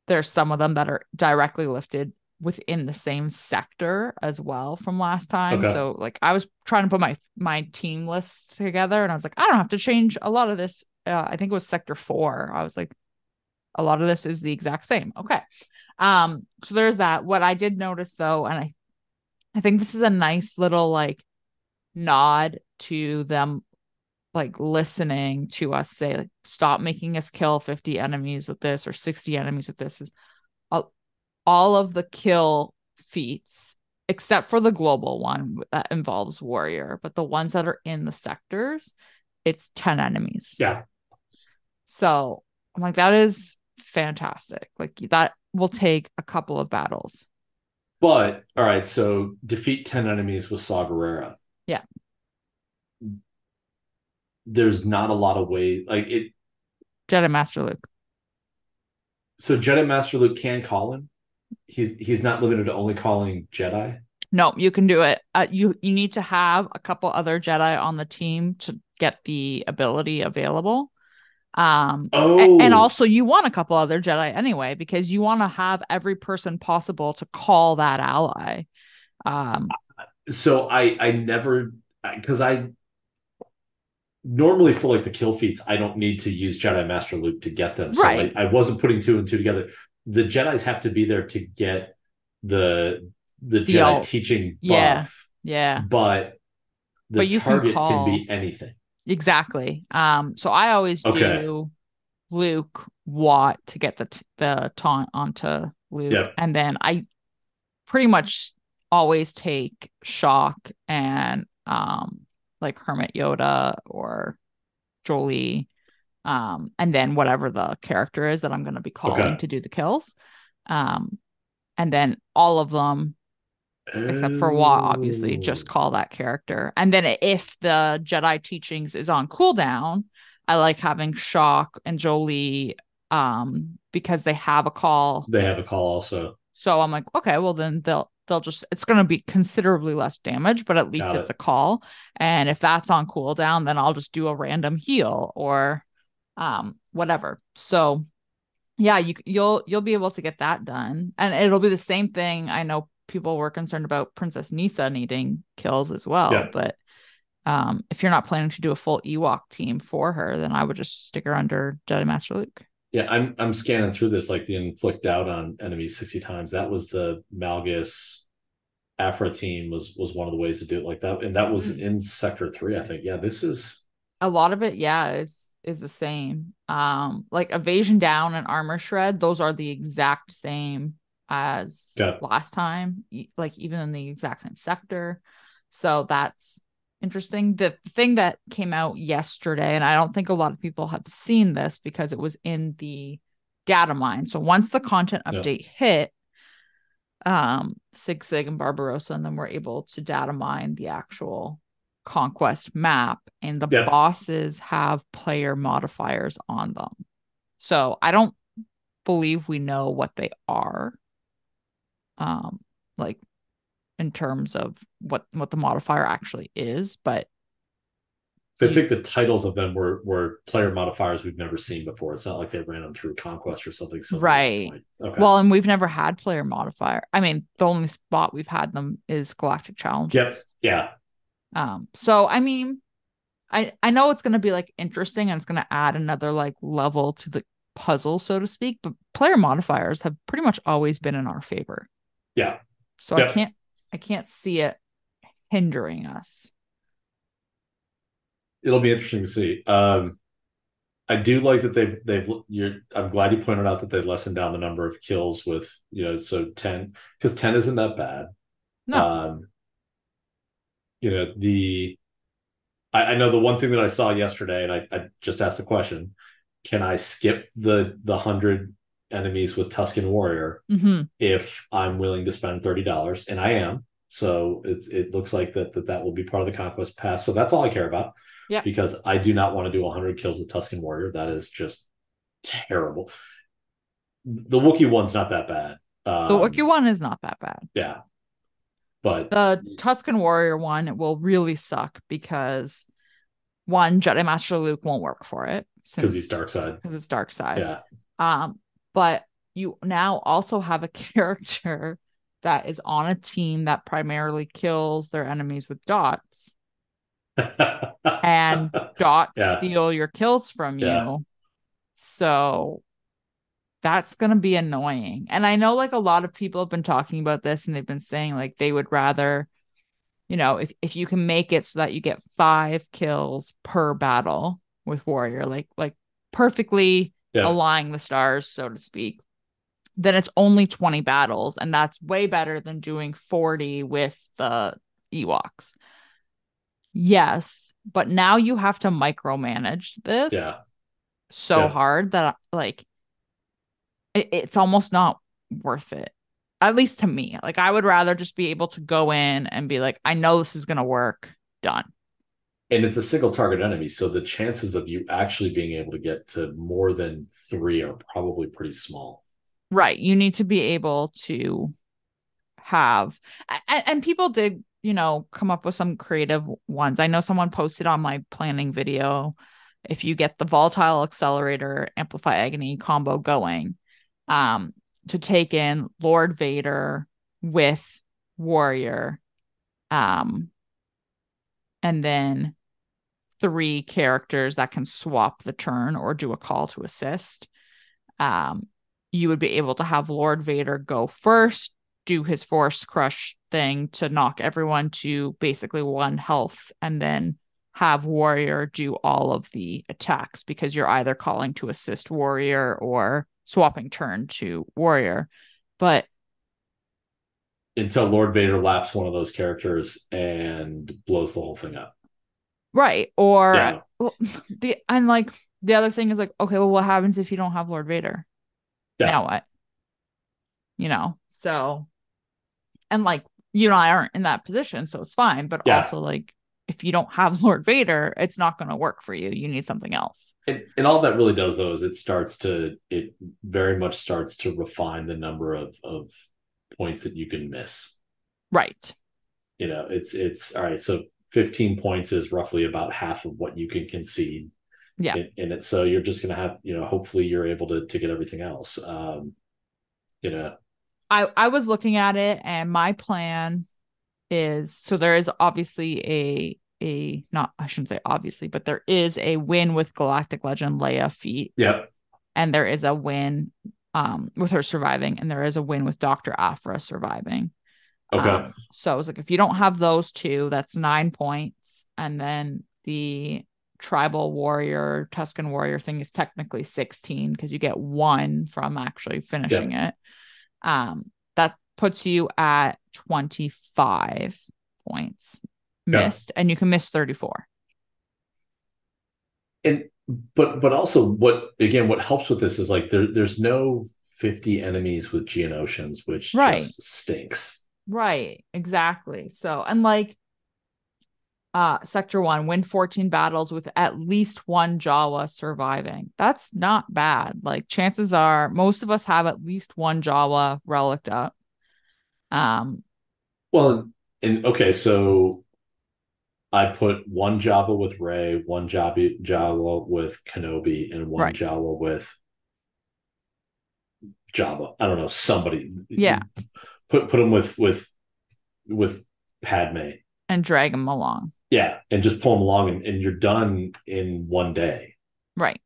there's some of them that are directly lifted within the same sector as well from last time. Okay. So like I was trying to put my my team list together and I was like, I don't have to change a lot of this. Uh, I think it was sector four. I was like, a lot of this is the exact same. Okay. Um, so there's that. What I did notice though, and I I think this is a nice little like nod to them like listening to us say like stop making us kill 50 enemies with this or 60 enemies with this. Is all of the kill feats except for the global one that involves warrior but the ones that are in the sectors it's 10 enemies. Yeah. So i'm like that is fantastic. Like that will take a couple of battles. But all right so defeat 10 enemies with saw Gerrera. yeah there's not a lot of way like it jedi master luke so jedi master luke can call him he's he's not limited to only calling Jedi. No, you can do it. Uh, you you need to have a couple other Jedi on the team to get the ability available. Um, oh. and also you want a couple other Jedi anyway because you want to have every person possible to call that ally. Um, so I I never because I normally for like the kill feats I don't need to use Jedi Master Luke to get them. So right. I, I wasn't putting two and two together the Jedi's have to be there to get the the, the Jedi teaching buff. Yeah. Yeah. But the but target can, can, be anything. Exactly. Um, so I always okay. do Luke Watt to get the the taunt onto Luke. Yep. And then I pretty much always take Shaak and um like Hermit Yoda or Jolee, um, and then whatever the character is that I'm going to be calling okay. to do the kills. Um, and then all of them, oh. except for Wat, obviously, just call that character. And then if the Jedi teachings is on cooldown, I like having Shaak and Jolee um, because they have a call. They have a call also. So I'm like, okay, well then they'll they'll just it's going to be considerably less damage, but at least Got it's it. a call. And if that's on cooldown, then I'll just do a random heal or um, whatever. So yeah, you you'll you'll be able to get that done. And it'll be the same thing. I know people were concerned about Princess Kneesaa needing kills as well, yeah. but um, if you're not planning to do a full Ewok team for her, then I would just stick her under Jedi Master Luke. Yeah, I'm I'm scanning through this like the inflict doubt on enemies 60 times. That was the Malgus Aphra team was was one of the ways to do it like that. And that was mm-hmm. in sector three, I think. Yeah, this is a lot of it, yeah, is is the same. Um, like evasion down and armor shred, those are the exact same as last time, like even in the exact same sector. So that's interesting. The thing that came out yesterday, and I don't think a lot of people have seen this because it was in the data mine. So once the content update hit, um, Sig Sig and Barbarossa, and then we're able to data mine the actual conquest map and the bosses have player modifiers on them. So I don't believe we know what they are. Um like in terms of what what the modifier actually is, but so I think the titles of them were were player modifiers we've never seen before. It's not like they ran them through conquest or something. Right. Okay. Well, and we've never had player modifier. I mean, the only spot we've had them is Galactic Challenge. Yep. Yeah. Um, so I mean, I I know it's gonna be like interesting and it's gonna add another like level to the puzzle, so to speak, but player modifiers have pretty much always been in our favor. Yeah. So yep. I can't I can't see it hindering us. It'll be interesting to see. Um I do like that they've they've you're I'm glad you pointed out that they lessened down the number of kills with you know so 10 because 10 isn't that bad. No. Um you know the I, I, know the one thing that I saw yesterday, and I, I just asked the question: Can I skip the the hundred enemies with Tusken Warrior mm-hmm. if I'm willing to spend thirty dollars? And I am. So it it looks like that, that that will be part of the conquest pass. So that's all I care about. Yeah. Because I do not want to do 100 kills with Tusken Warrior. That is just terrible. The Wookiee one's not that bad. Um, the Wookiee one is not that bad. Yeah. But the Tusken Warrior one will really suck because one Jedi Master Luke won't work for it because he's dark side. Because it's dark side. Yeah. Um, but you now also have a (laughs) character that is on a team that primarily kills their enemies with dots and (laughs) dots yeah. steal your kills from yeah. you. So that's going to be annoying. And I know like a lot of people have been talking about this and they've been saying like they would rather you know, if if you can make it so that you get 5 kills per battle with warrior like like perfectly yeah. aligning the stars so to speak then it's only 20 battles and that's way better than doing 40 with the Ewoks. Yes, but now you have to micromanage this yeah. so yeah. hard that like it, it's almost not worth it. At least to me. Like I would rather just be able to go in and be like I know this is going to work, done. And it's a single target enemy, so the chances of you actually being able to get to more than 3 are probably pretty small. Right. You need to be able to have and, and people did, you know, come up with some creative ones. I know someone posted on my planning video if you get the volatile accelerator amplify agony combo going, um, to take in Lord Vader with Warrior, um, and then three characters that can swap the turn or do a call to assist. Um, you would be able to have Lord Vader go first, do his force crush thing to knock everyone to basically one health, and then have Warrior do all of the attacks because you're either calling to assist Warrior or swapping turn to Warrior. But until Lord Vader laps one of those characters and blows the whole thing up. Right. Or yeah. well, (laughs) the and like the other thing is like, okay, well, what happens if you don't have Lord Vader? yeah. now what? You know, so and like you and I aren't in that position, so it's fine. But yeah. also like if you don't have (laughs) Lord Vader, it's not going to work for you. You need something else. And, and all that really does though is it starts to it very much starts to refine the number of of points that you can miss. Right. You know, it's it's all right. So 15 points is roughly about half of what you can concede. Yeah. In, in, it so you're just going to have you know hopefully you're able to to get everything else um you know. I i was looking at it and my plan is so there is obviously a a not i shouldn't say obviously but there is a win with galactic legend leia feat. Yeah. And there is a win um with her surviving and there is a win with dr Aphra surviving okay um, so i was like if you don't have those two that's nine points and then the tribal warrior, Tusken warrior thing is technically 16 because you get one from actually finishing yeah. it. Um, that puts you at 25 points missed, yeah. and you can miss 34. And but but also what again what helps with this is like there there's no 50 enemies with Geonosians, which right. just stinks. Right, exactly. So and like uh, Sector 1, win 14 battles with at least one Jawa surviving. That's not bad. Like chances are most of us have at least one Jawa relic up. Um well and okay, so I put one Jawa with Rey, one Jawa Jawa with Kenobi, and one right. Jawa with Java. I don't know, somebody. Yeah. Put put them with with with Padme. And drag them along. Yeah, and just pull them along, and, and you're done in one day. Right.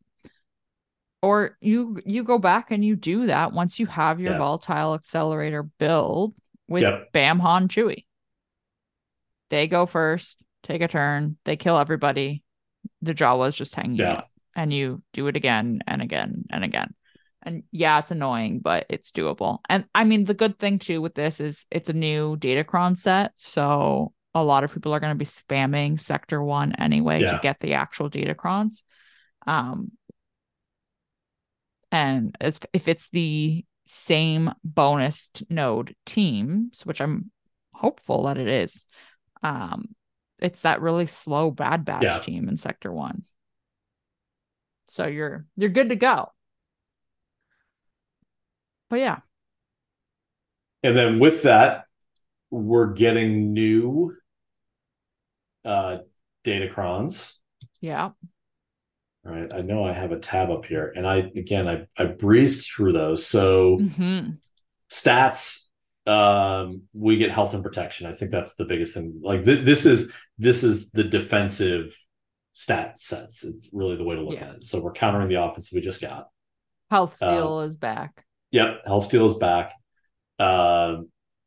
Or you you go back and you do that once you have your yeah. volatile accelerator build with yep. Bam Han Chewie. They go first, take a turn, they kill everybody. The Jawa's just hanging yeah. out, and you do it again and again and again. And yeah, it's annoying, but it's doable. And I mean, the good thing too with this is it's a new Datacron set, so a lot of people are going to be spamming sector one anyway yeah. to get the actual datacrons. Um, and as if it's the same bonus node teams, which I'm hopeful that it is, um, it's that really slow bad batch yeah. team in sector one. So you're you're good to go. But yeah. And then with that, we're getting new uh, Datacrons. Yeah. All right. I know I have a tab up here. And I, again, I, I breezed through those. So mm-hmm. stats um, we get health and protection. I think that's the biggest thing. Like th- this is this is the defensive stat sets. It's really the way to look yeah. at it. So we're countering the offense we just got. Health steal uh, is back. Yep, health steal is back. Uh,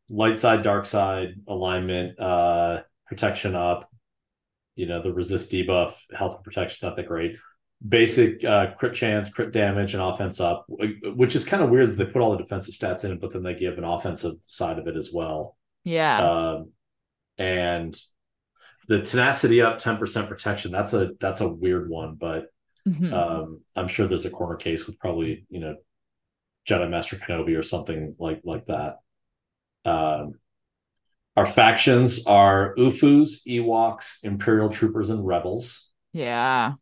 light side, dark side alignment, uh, protection up. You know the resist debuff, health and protection not that great basic uh, crit chance, crit damage, and offense up, which is kind of weird that they put all the defensive stats in but then they give an offensive side of it as well. Yeah. Um, and the tenacity up, ten percent protection. That's a that's a weird one, but mm-hmm. um, I'm sure there's a corner case with probably you know Jedi Master Kenobi or something like like that. Um, our factions are UFUs, Ewoks, Imperial Troopers, and Rebels. Yeah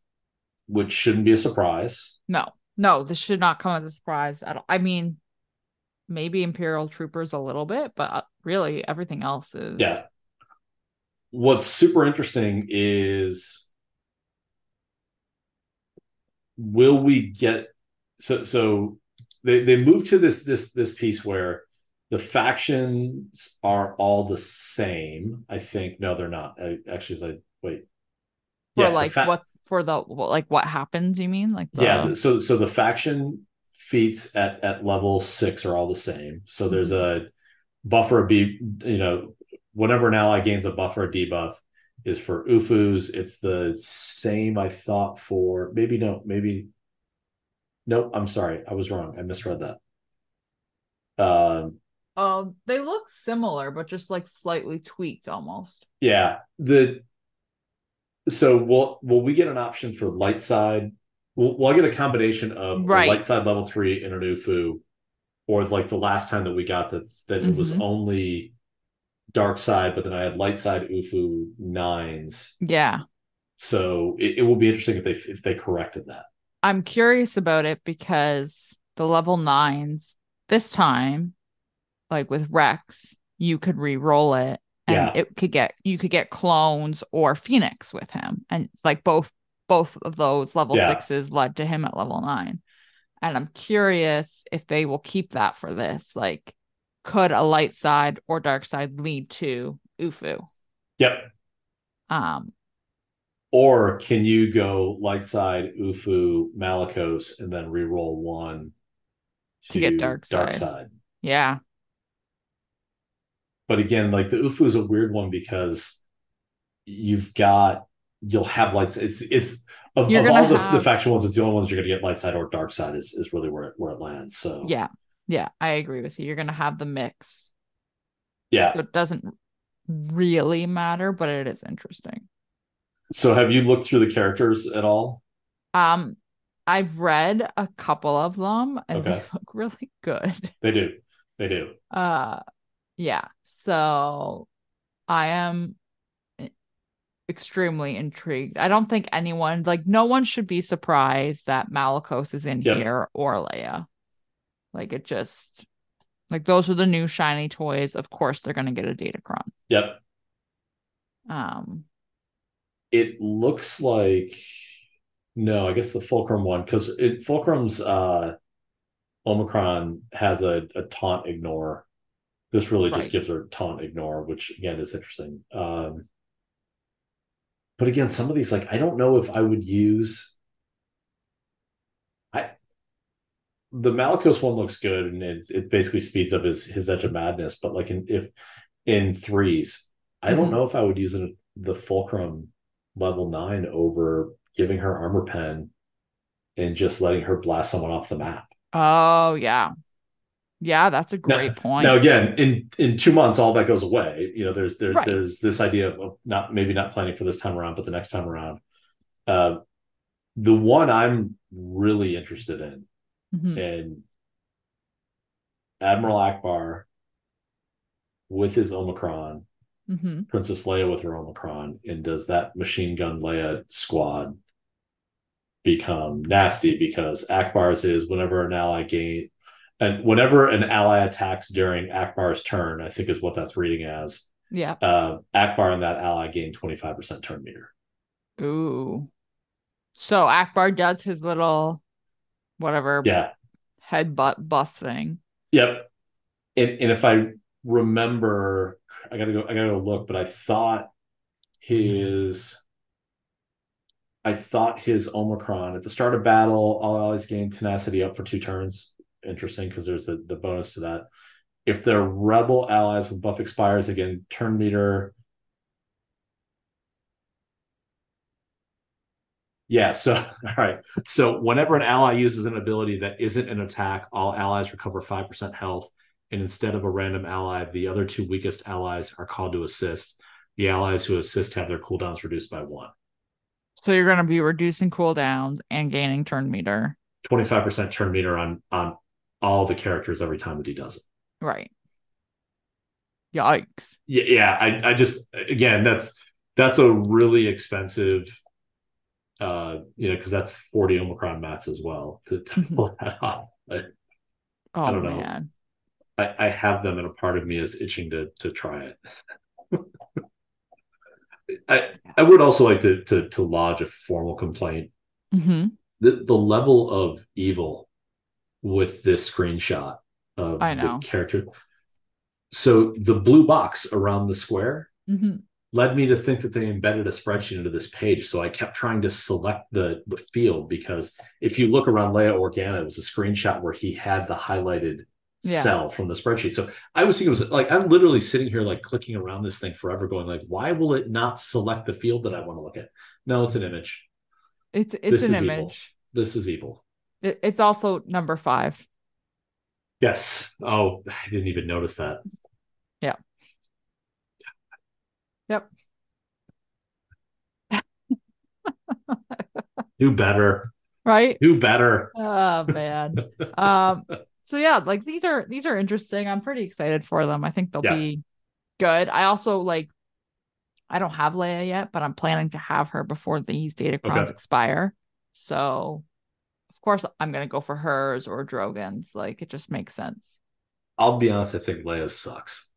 which shouldn't be a surprise. No, no, this should not come as a surprise at all. I mean, maybe Imperial Troopers a little bit, but uh, really everything else is. Yeah. What's super interesting is will we get so so they they move to this this this piece where the factions are all the same. I think no, they're not. I, actually, I wait. For yeah, like fa- what for the like what happens you mean like the... yeah so so the faction feats at at level six are all the same so there's mm-hmm. a buffer b you know whenever an ally gains a buffer a debuff is for ufus it's the same i thought for maybe no maybe nope i'm sorry i was wrong i misread that um uh, they look similar but just like slightly tweaked almost yeah the so will will we get an option for light side? Will, I get a combination of right. light side level three and an UFU, or like the last time that we got that that mm-hmm. it was mm-hmm. only dark side, but then I had light side UFU nines. Yeah. So it, it will be interesting if they if they corrected that. I'm curious about it because the level nines this time, like with Rex, you could re-roll it and yeah. it could get you could get clones or phoenix with him. And like both both of those level yeah. sixes led to him at level nine. And i'm curious if they will keep that for this. Like could a light side or dark side lead to ufu? Yep. Um or can you go light side ufu malicos and then re-roll one to, to get dark side. dark side yeah but again, like the UFU is a weird one because you've got you'll have lights. It's it's of, of all the, have... the faction ones, it's the only ones you're gonna get light side or dark side is is really where it where it lands. So yeah, yeah, I agree with you. You're gonna have the mix. Yeah, so it doesn't really matter, but it is interesting. So have you looked through the characters at all? Um, I've read a couple of them and okay. (laughs) they look really good. They do. They do. Uh yeah. So I am extremely intrigued. I don't think anyone like no one should be surprised that Malicos is in yep. here or Leia. Like it just like those are the new shiny toys. Of course they're gonna get a Datacron. Yep. Um it looks like no, I guess the Fulcrum one, because it Fulcrum's uh Omicron has a, a taunt ignore this really right. just gives her taunt ignore, which again is interesting. Um, but again, some of these, like, I don't know if I would use. I the Malicos one looks good, and it, it basically speeds up his his edge of madness. But like in if in threes, I mm-hmm. don't know if I would use it, the Fulcrum level nine over giving her armor pen and just letting her blast someone off the map. Oh yeah, yeah, that's a great now, point. Now again, in in two months, all that goes away. You know, there's there, right. there's this idea of not maybe not planning for this time around, but the next time around. Uh, the one I'm really interested in, mm-hmm. and Admiral Ackbar with his Omicron, mm-hmm. Princess Leia with her Omicron, and does that machine gun Leia squad become nasty because Ackbar's is whenever an ally gain and whenever an ally attacks during Ackbar's turn, I think is what that's reading as. Yeah. Uh, Ackbar and that ally gain 25% turn meter. Ooh. So Ackbar does his little whatever yeah headbutt buff thing. Yep. And and if I remember. I gotta go. I gotta go look, but I thought his. I thought his Omicron at the start of battle, all always gain tenacity up for two turns. Interesting because there's the, the bonus to that. If their rebel allies with buff expires again, turn meter Yeah. So, (laughs) all right. So, whenever an ally uses an ability that isn't an attack, all allies recover 5% health. And instead of a random ally, the other two weakest allies are called to assist. The allies who assist have their cooldowns reduced by one. So, you're going to be reducing cooldowns and gaining turn meter. 25% turn meter on, on all the characters every time that he does it. Right. Yikes. Yeah. Yeah. I, I just, again, that's, that's a really expensive uh, you know, because that's 40 Omicron mats as well to, to mm-hmm. pull that off. I, oh, I don't know. Man. I, I have them and a part of me is itching to to try it. (laughs) I I would also like to to to lodge a formal complaint. Mm-hmm. The the level of evil with this screenshot of the character. So the blue box around the square mm-hmm led me to think that they embedded a spreadsheet into this page. So I kept trying to select the, the field because if you look around Leia Organa, it was a screenshot where he had the highlighted yeah. cell from the spreadsheet. So I was thinking it was like I'm literally sitting here like clicking around this thing forever, going like, why will it not select the field that I want to look at? No, it's an image. It's it's this an image. Evil. This is evil. It, it's also number five. Yes. Oh, I didn't even notice that. Yeah. Yep. Do better. Right? Do better. Oh man. (laughs) um so yeah, like these are these are interesting. I'm pretty excited for them. I think they'll yeah. be good. I also like I don't have Leia yet, but I'm planning to have her before these datacrons okay. expire. So of course I'm gonna go for hers or Drogon's. Like it just makes sense. I'll be honest, I think Leia sucks.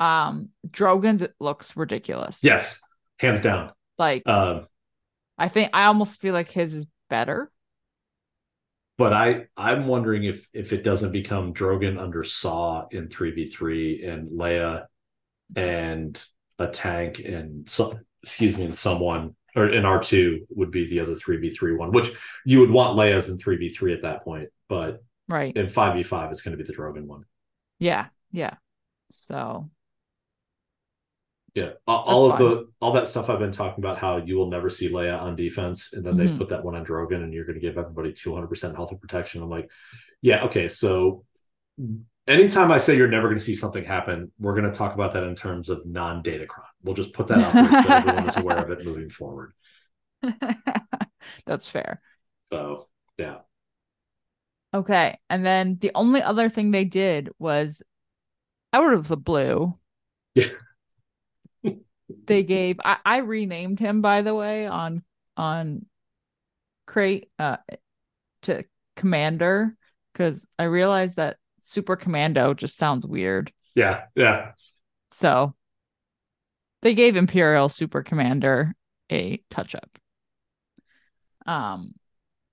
Um, Drogon's looks ridiculous. Yes, hands down. Like, um, I think I almost feel like his is better. But I I'm wondering if if it doesn't become Drogon under Saw in three v three and Leia and a tank and so excuse me and someone or in R two would be the other three v three one, which you would want Leia's in three v three at that point, but right in five v five it's going to be the Drogon one. Yeah, yeah. So yeah, all of the all that stuff I've been talking about, how you will never see Leia on defense, and then mm-hmm. they put that one on Drogon, and you're going to give everybody 200 percent health and protection. I'm like, yeah, okay. So anytime I say you're never going to see something happen, we're going to talk about that in terms of non-datacron. We'll just put that out there so everyone is aware of it moving forward. (laughs) That's fair. So yeah. Okay, and then the only other thing they did was out of the blue. Yeah they gave I, I renamed him by the way on on crate uh to commander because I realized that super commando just sounds weird. Yeah, yeah. So they gave Imperial Super Commander a touch up. Um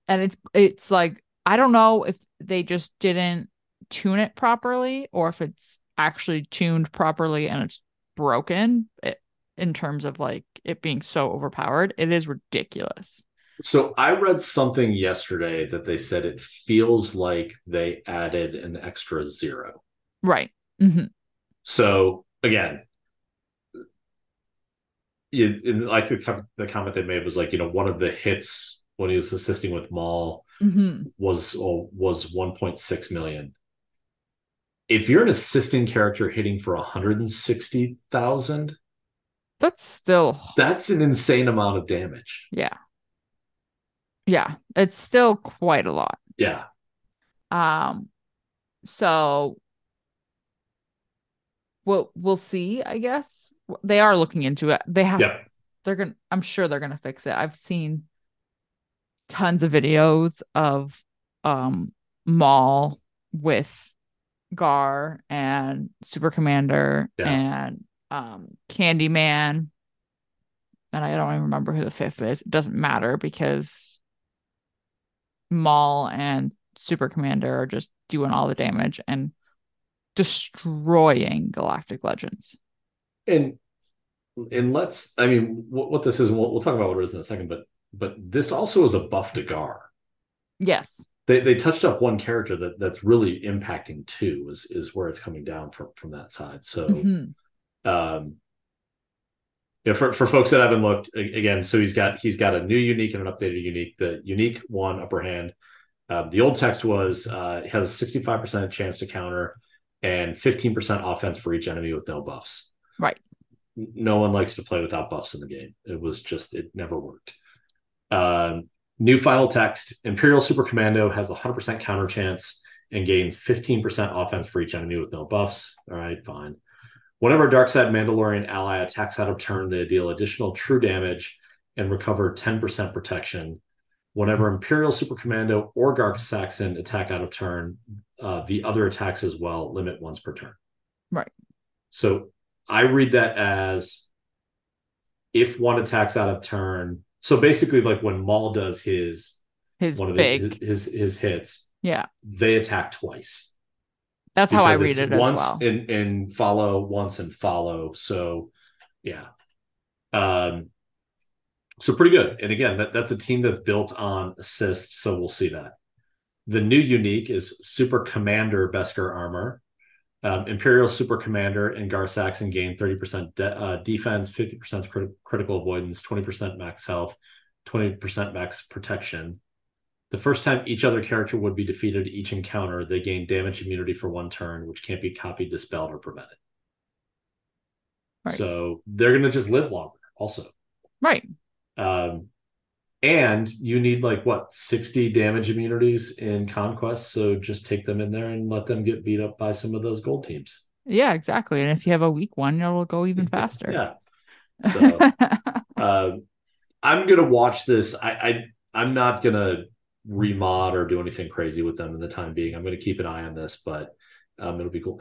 and it's it's like I don't know if they just didn't tune it properly or if it's actually tuned properly and it's broken. It, in terms of like it being so overpowered. It is ridiculous. So I read something yesterday that they said it feels like they added an extra zero. Right. Mm-hmm. So again, it, I think the comment they made was like, you know, one of the hits when he was assisting with Maul mm-hmm. was was 1.6 million. If you're an assisting character hitting for 160,000, that's still that's an insane amount of damage. Yeah. Yeah, it's still quite a lot. Yeah. Um so we'll we'll see, I guess. They are looking into it. They have yep. they're going to I'm sure they're going to fix it. I've seen tons of videos of um Maul with Gar and Super Commander yeah. and um, Candyman, and I don't even remember who the fifth is. It doesn't matter because Maul and Super Commander are just doing all the damage, and destroying Galactic Legends. And and let's I mean what, what this is we'll, we'll talk about what it is in a second, but but this also is a buff to Gar. Yes. They they touched up one character that that's really impacting two is is where it's coming down from from that side. So mm-hmm. Um you know, for, for folks that haven't looked again, so he's got he's got a new unique and an updated unique. The unique one upper hand. Uh, the old text was uh, has a sixty five percent chance to counter and fifteen percent offense for each enemy with no buffs. Right. No one likes to play without buffs in the game. It was just it never worked. Um, new final text: Imperial Super Commando has a hundred percent counter chance and gains fifteen percent offense for each enemy with no buffs. All right, fine. Whenever Darkside Mandalorian ally attacks out of turn, they deal additional true damage and recover 10% protection. Whenever Imperial Super Commando or Gar Saxon attack out of turn, uh, the other attacks as well limit once per turn. Right. So I read that as if one attacks out of turn. So basically, like when Maul does his his one of big. The, his, his his hits, yeah, they attack twice. That's how I read it once well. and and follow once and follow. So yeah. Um so pretty good. And again, that, that's a team that's built on assists, so we'll see that. The new unique is Super Commander Beskar armor. Um, Imperial Super Commander and Gar Saxon gain 30% de- uh, defense, 50% crit- critical avoidance, 20% max health, 20% max protection. The first time each other character would be defeated each encounter, they gain damage immunity for one turn, which can't be copied, dispelled, or prevented. Right. So they're going to just live longer, also. Right. Um, and you need like what 60 damage immunities in conquest so just take them in there and let them get beat up by some of those gold teams yeah exactly and if you have a weak one it'll go even (laughs) faster yeah (laughs) so uh, i'm gonna watch this i, I i'm not gonna remod or do anything crazy with them in the time being. I'm going to keep an eye on this, but um, it'll be cool.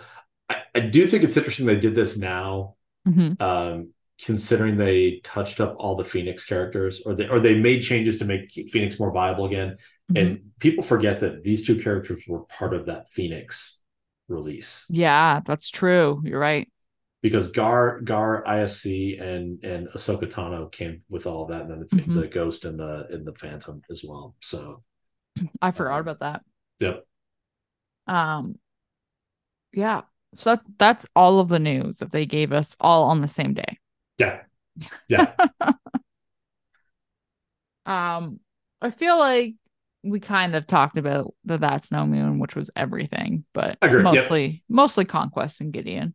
I, I, do think it's interesting they did this now, mm-hmm. um, considering they touched up all the Phoenix characters, or they or they made changes to make Phoenix more viable again. Mm-hmm. And people forget that these two characters were part of that Phoenix release. Yeah, that's true. You're right. Because Gar Gar ISC and and Ahsoka Tano came with all that, and then the, mm-hmm. the Ghost and the and the Phantom as well. So I forgot about that. Yep. Um yeah. So that, that's all of the news that they gave us all on the same day. Yeah. Yeah. (laughs) um I feel like we kind of talked about the That's No Moon, which was everything, but mostly yep. mostly Conquest and Gideon.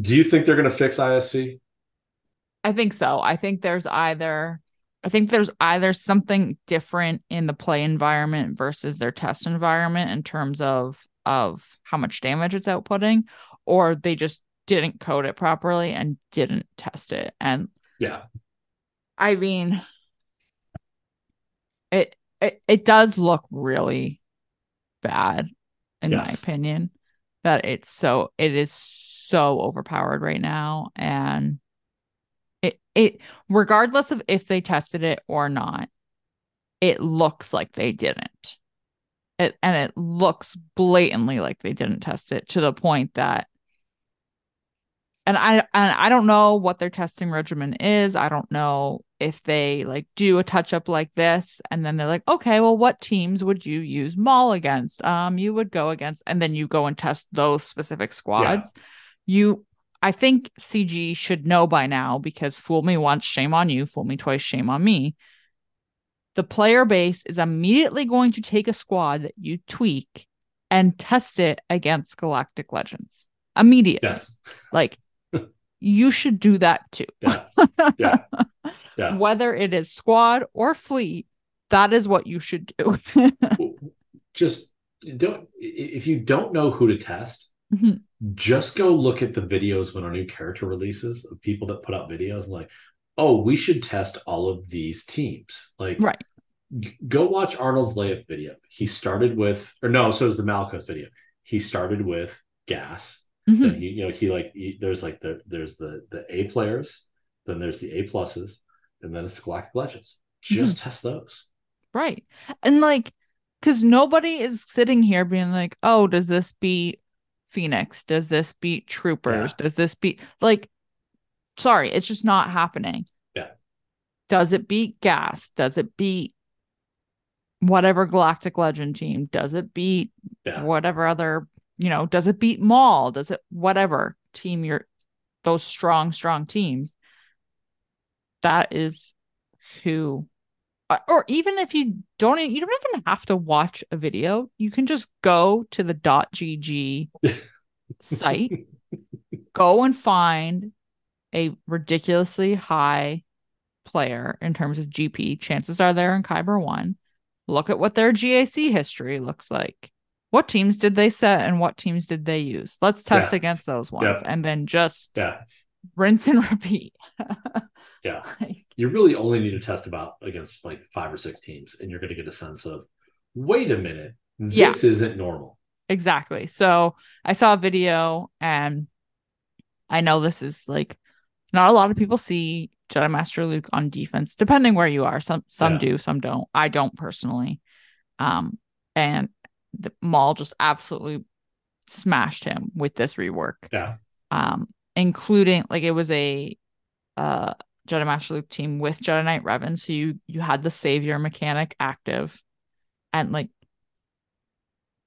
Do you think they're gonna fix ISC? I think so. I think there's either I think there's either something different in the play environment versus their test environment in terms of of how much damage it's outputting, or they just didn't code it properly and didn't test it. And yeah, I mean, it it, it does look really bad, in yes. my opinion, that it's so it is so overpowered right now, and it regardless of if they tested it or not, it looks like they didn't. It and it looks blatantly like they didn't test it to the point that and I and I don't know what their testing regimen is. I don't know if they like do a touch up like this and then they're like, okay, well, what teams would you use Maul against? Um, you would go against, and then you go and test those specific squads. Yeah. You I think CG should know by now because fool me once, shame on you, fool me twice, shame on me. The player base is immediately going to take a squad that you tweak and test it against Galactic Legends immediately. Yes. (laughs) Like you should do that too. Yeah. (laughs) Yeah. yeah. Whether it is squad or fleet, that is what you should do. (laughs) Just don't if you don't know who to test, mm-hmm just go look at the videos when a new character releases of people that put out videos and like, oh, we should test all of these teams. Like, right. G- go watch Arnold's layup video. He started with, or no, so it was the Malicos video. He started with gas. Mm-hmm. Then he, you know, he like he, there's like the there's the the A players, then there's the A pluses, and then it's the Galactic Legends. Just mm-hmm. test those. Right. And like, because nobody is sitting here being like, oh, does this beat Phoenix? Does this beat Troopers? Yeah. Does this beat like sorry, it's just not happening. Yeah. Does it beat Gas? Does it beat whatever Galactic Legend team? Does it beat yeah. whatever other, you know, does it beat Maul? Does it whatever team you're those strong, strong teams? That is who Uh, or even if you don't you don't even have to watch a video. You can just go to the. gg (laughs) site go and find a ridiculously high player in terms of gp chances are they're in kyber 1 look at what their gac history looks like. What teams did they set and what teams did they use? Let's test yeah. against those ones yeah. and then just yeah rinse and (laughs) repeat. Yeah. (laughs) Like, you really only need to test about against like five or six teams and you're going to get a sense of wait a minute this yeah. isn't normal. Exactly. So i saw a video and i know this is like not a lot of people see jedi master luke on defense depending where you are. Some some yeah. do some don't. I don't personally. Um and the Maul just absolutely smashed him with this rework. Yeah. Um including like it was a uh Jedi Master Luke team with Jedi Knight Revan. So you you had the savior mechanic active, and like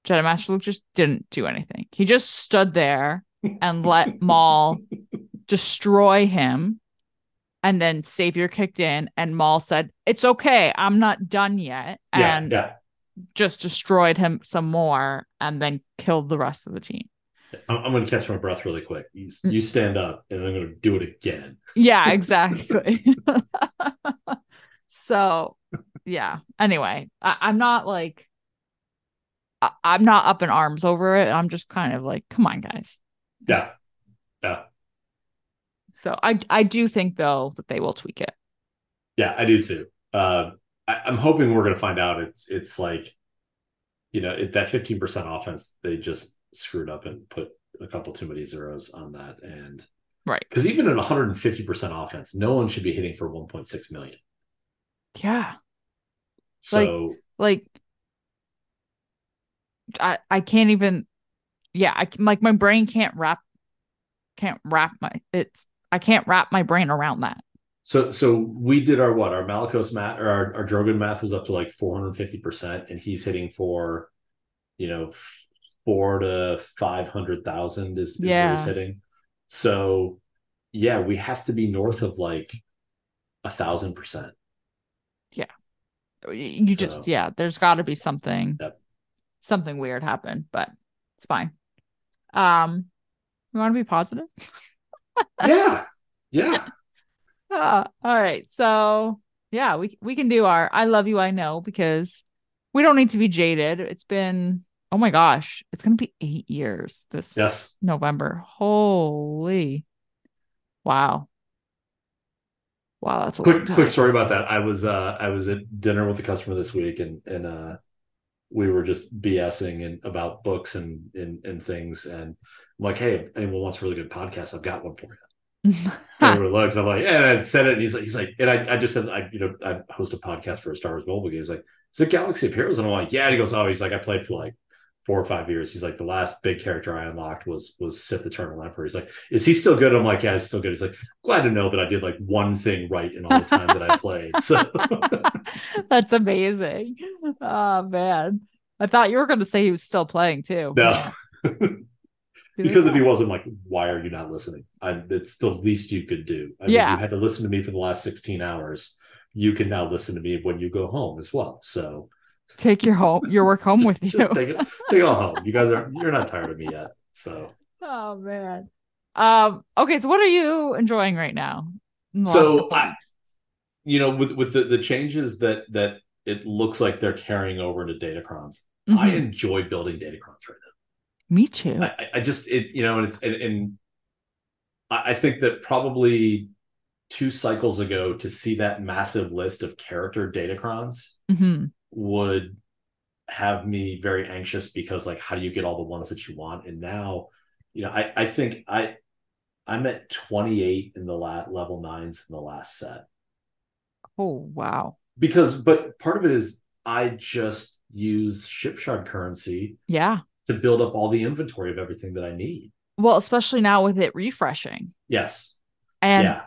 Jedi Master Luke just didn't do anything. He just stood there and let (laughs) Maul destroy him. And then Savior kicked in, and Maul said, It's okay. I'm not done yet. And yeah, yeah. just destroyed him some more and then killed the rest of the team. I'm going to catch my breath really quick. You, mm. you stand up, and I'm going to do it again. Yeah, (laughs) exactly. (laughs) so, yeah. Anyway, I, I'm not like I, I'm not up in arms over it. I'm just kind of like, come on, guys. Yeah, yeah. So I I do think though that they will tweak it. Yeah, I do too. Uh, I, am hoping we're going to find out. It's it's like, you know, it, that 15% offense they just screwed up and put a couple too many zeros on that. And right, because even at 150 percent offense, no one should be hitting for 1.6 million. Yeah. So like, like I I can't even. Yeah, I like my brain can't wrap can't wrap my it's I can't wrap my brain around that. So so we did our what our Malicos math or our, our Drogon math was up to like 450 percent, and he's hitting for you know four to five hundred thousand is, is yeah. he's hitting. So yeah, we have to be north of like a thousand percent. Yeah. You so, just yeah, there's gotta be something yep. something weird happened, but it's fine. Um you want to be positive? (laughs) yeah. Yeah. (laughs) Uh, all right. So yeah, we we can do our I love you, I know, because we don't need to be jaded. It's been oh my gosh, it's going to be eight years this yes. November. Holy, wow. Wow, that's quick. Quick story about that. I was uh I was at dinner with a customer this week, and and uh we were just BSing and about books and and and things. And I'm like, hey, if anyone wants a really good podcast, I've got one for you. (laughs) and we looked, and I'm like, and I said it, and he's like, he's like, and I, I just said, I, you know, I host a podcast for a Star Wars mobile game. He's like, is it Galaxy of Heroes? And I'm like, yeah. And he goes, oh, he's like, I played for like four or five years. He's like, the last big character I unlocked was was Sith Eternal Emperor. He's like, is he still good? I'm like, yeah, he's still good. He's like, glad to know that I did like one thing right in all the time that I played. So (laughs) that's amazing. Oh man. I thought you were gonna say he was still playing too. No. (laughs) because if he wasn't like, why are you not listening? I, it's the least you could do. I yeah. Mean, you had to listen to me for the last 16 hours. You can now listen to me when you go home as well. So Take your home, your work home with (laughs) you. take it, take it all home. You guys are you're not tired of me yet. So. Oh man. Um. Okay. So what are you enjoying right now? So I, you know, with with the the changes that that it looks like they're carrying over into Datacrons, mm-hmm. I enjoy building Datacrons right now. Me too. I, I just it you know, and it's and, and I think that probably two cycles ago to see that massive list of character Datacrons. Mm-hmm would have me very anxious because like how do you get all the ones that you want and now you know i i think i i'm at 28 in the last level nines in the last set oh wow because but part of it is i just use ship shard currency yeah to build up all the inventory of everything that I need. Well, especially now with it refreshing. Yes. And yeah.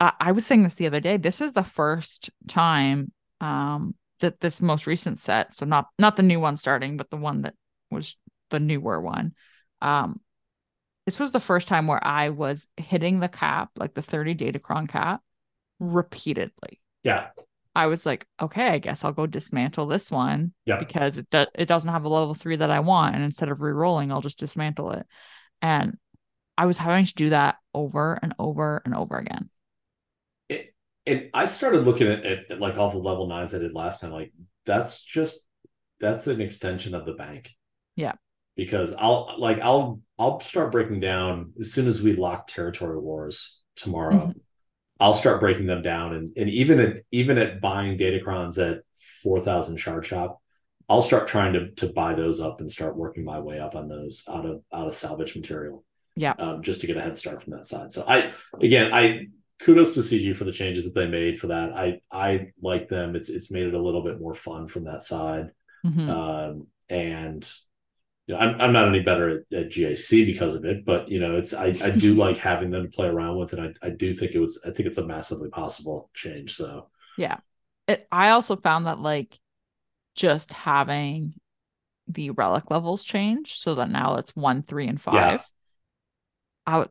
I, I was saying this the other day. This is the first time um that this most recent set, so not not the new one starting, but the one that was the newer one. Um this was the first time where I was hitting the cap, like the 30 Datacron cap, repeatedly. Yeah. I was like, okay, I guess I'll go dismantle this one yeah. because it do- it doesn't have a level three that I want, and instead of re-rolling, I'll just dismantle it. And I was having to do that over and over and over again. And I started looking at, at, at like all the level nines I did last time. Like that's just that's an extension of the bank. Yeah. Because I'll like I'll I'll start breaking down as soon as we lock territory wars tomorrow. Mm-hmm. I'll start breaking them down, and and even at even at buying datacrons at four thousand shard shop, I'll start trying to to buy those up and start working my way up on those out of out of salvage material. Yeah, um, just to get a head start from that side. So I again I kudos to CG for the changes that they made for that. I I like them. It's it's made it a little bit more fun from that side. Mm-hmm. Um, and you know, I'm, I'm not any better at, at, GAC because of it, but you know, it's I, I do (laughs) like having them to play around with, and I, I do think it was I think it's a massively possible change. So yeah, it, I also found that like just having the relic levels change so that now it's one, three, and five. Yeah. I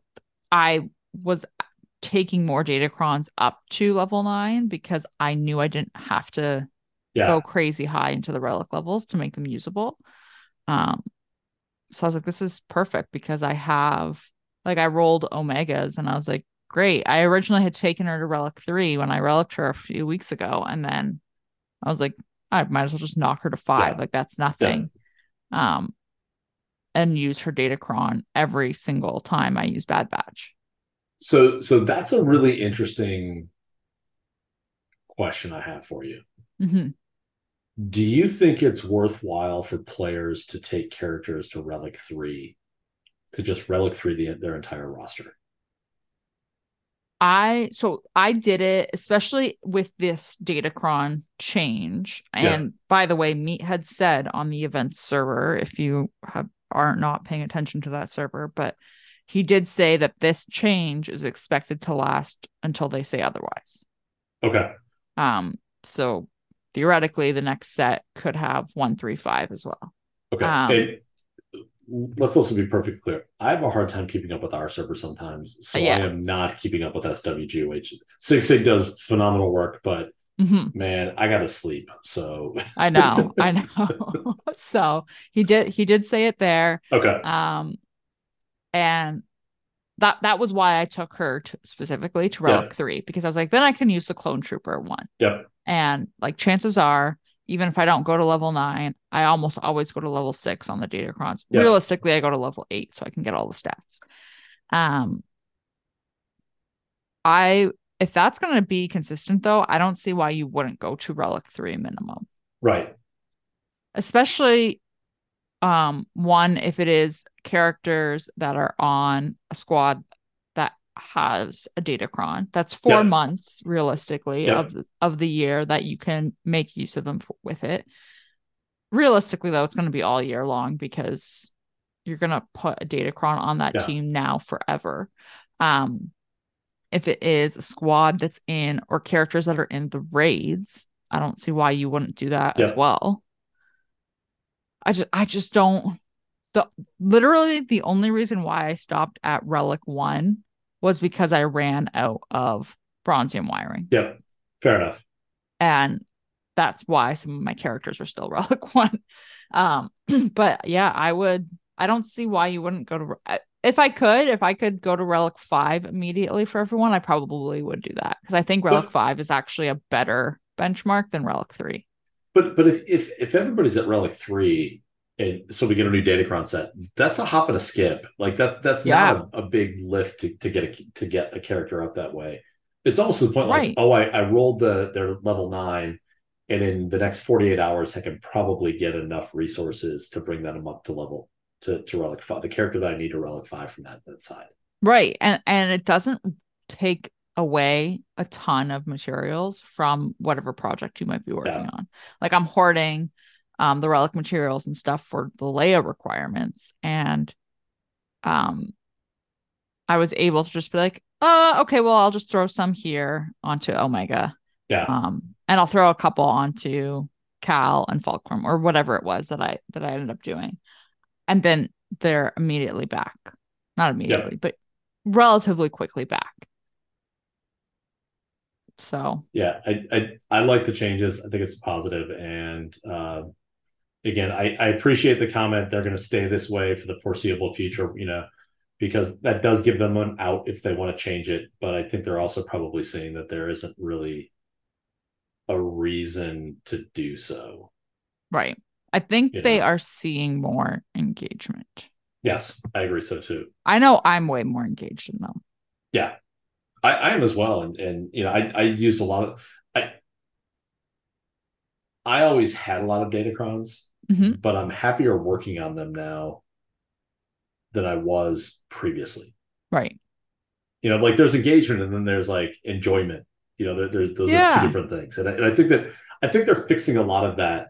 I was taking more datacrons up to level nine because I knew I didn't have to yeah. go crazy high into the relic levels to make them usable. Um, so I was like, this is perfect because I have like I rolled omegas and I was like, great. I originally had taken her to relic three when I relicked her a few weeks ago, and then I was like, I might as well just knock her to five. Yeah. Like that's nothing. Yeah. Um and use her datacron every single time I use Bad Batch. So so that's a really interesting question I have for you. Mm-hmm do you think it's worthwhile for players to take characters to relic 3 to just relic 3 the, their entire roster i so i did it especially with this datacron change and yeah. by the way meat had said on the events server if you have are not paying attention to that server but he did say that this change is expected to last until they say otherwise okay um so theoretically the next set could have one three five as well. Okay. Um, let's also be perfectly clear. I have a hard time keeping up with our server sometimes, so yeah. I am not keeping up with SWG. Which Sig Sig does phenomenal work, but mm-hmm. man, I gotta sleep. So I know, I (laughs) know. (laughs) so he did, he did say it there. Okay. Um, and that that was why I took her to, specifically to Relic yeah. Three because I was like, then I can use the Clone Trooper one. Yep. And like chances are, even if I don't go to level nine, I almost always go to level six on the Datacrons. Yep. Realistically, I go to level eight so I can get all the stats. Um, I if that's going to be consistent though, I don't see why you wouldn't go to Relic Three minimum. Right. Especially um one if it is characters that are on a squad that has a datacron that's four yeah. months realistically yeah. of of the year that you can make use of them with it realistically though it's going to be all year long because you're going to put a datacron on that yeah. team now forever um if it is a squad that's in or characters that are in the raids i don't see why you wouldn't do that as well I just I just don't the literally the only reason why I stopped at relic 1 was because I ran out of bronzium wiring. Yep. Fair enough. And that's why some of my characters are still (laughs) relic 1. Um (clears throat) but yeah, I would I don't see why you wouldn't go to if I could, if I could go to Relic 5 immediately for everyone, I probably would do that because I think Relic but, 5 is actually a better benchmark than Relic 3. But but if if if everybody's at relic three, and so we get a new datacron set, that's a hop and a skip. Like that that's yeah. not a, a, big lift to, to get a to get a character up that way. It's almost to the point right. like, oh, I, I rolled the their level nine, and in the next 48 hours, I can probably get enough resources to bring them up to level to, to relic five, the character that I need to relic five from that, that side. Right. And and it doesn't take away a ton of materials from whatever project you might be working yeah. on. Like I'm hoarding um, the relic materials and stuff for the Leia requirements. And um, I was able to just be like, uh, okay, well, I'll just throw some here onto Omega. Yeah. Um, and I'll throw a couple onto Cal and Fulcrum or whatever it was that I that I ended up doing. And then they're immediately back. Not immediately, but relatively quickly back. So yeah, I, I I like the changes. I think it's positive, and uh, again, I I appreciate the comment. They're going to stay this way for the foreseeable future. You know, because that does give them an out if they want to change it. But I think they're also probably saying that there isn't really a reason to do so. Right. I think you they know? are seeing more engagement. Yes, I agree so too. I know I'm way more engaged in them. Yeah, I, I am as well. And and you know, I I used a lot of I I always had a lot of datacrons, mm-hmm. but I'm happier working on them now than I was previously. Right. You know, like there's engagement and then there's like enjoyment. You know, there, there's those yeah. are two different things. And I, and I think that I think they're fixing a lot of that.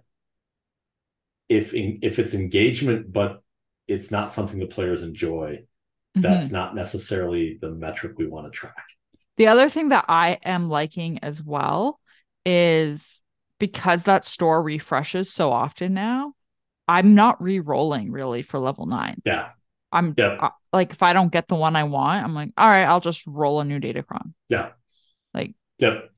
If in, if it's engagement, but it's not something the players enjoy, mm-hmm. that's not necessarily the metric we want to track. The other thing that I am liking as well is because that store refreshes so often now, I'm not re-rolling really for level nine. Yeah. I'm yep. uh, like if I don't get the one I want, I'm like, all right, I'll just roll a new datacron. Yeah. Like, yep.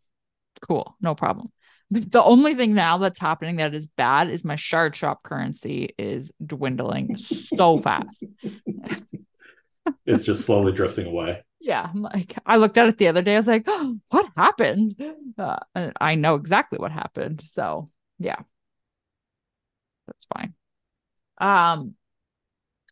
Cool, no problem. (laughs) The only thing now that's happening that is bad is my shard shop currency is dwindling so fast. (laughs) it's just slowly drifting away. Yeah, I'm like I looked at it the other day. I was like, oh, "What happened?" Uh, I know exactly what happened. So yeah, that's fine. Um,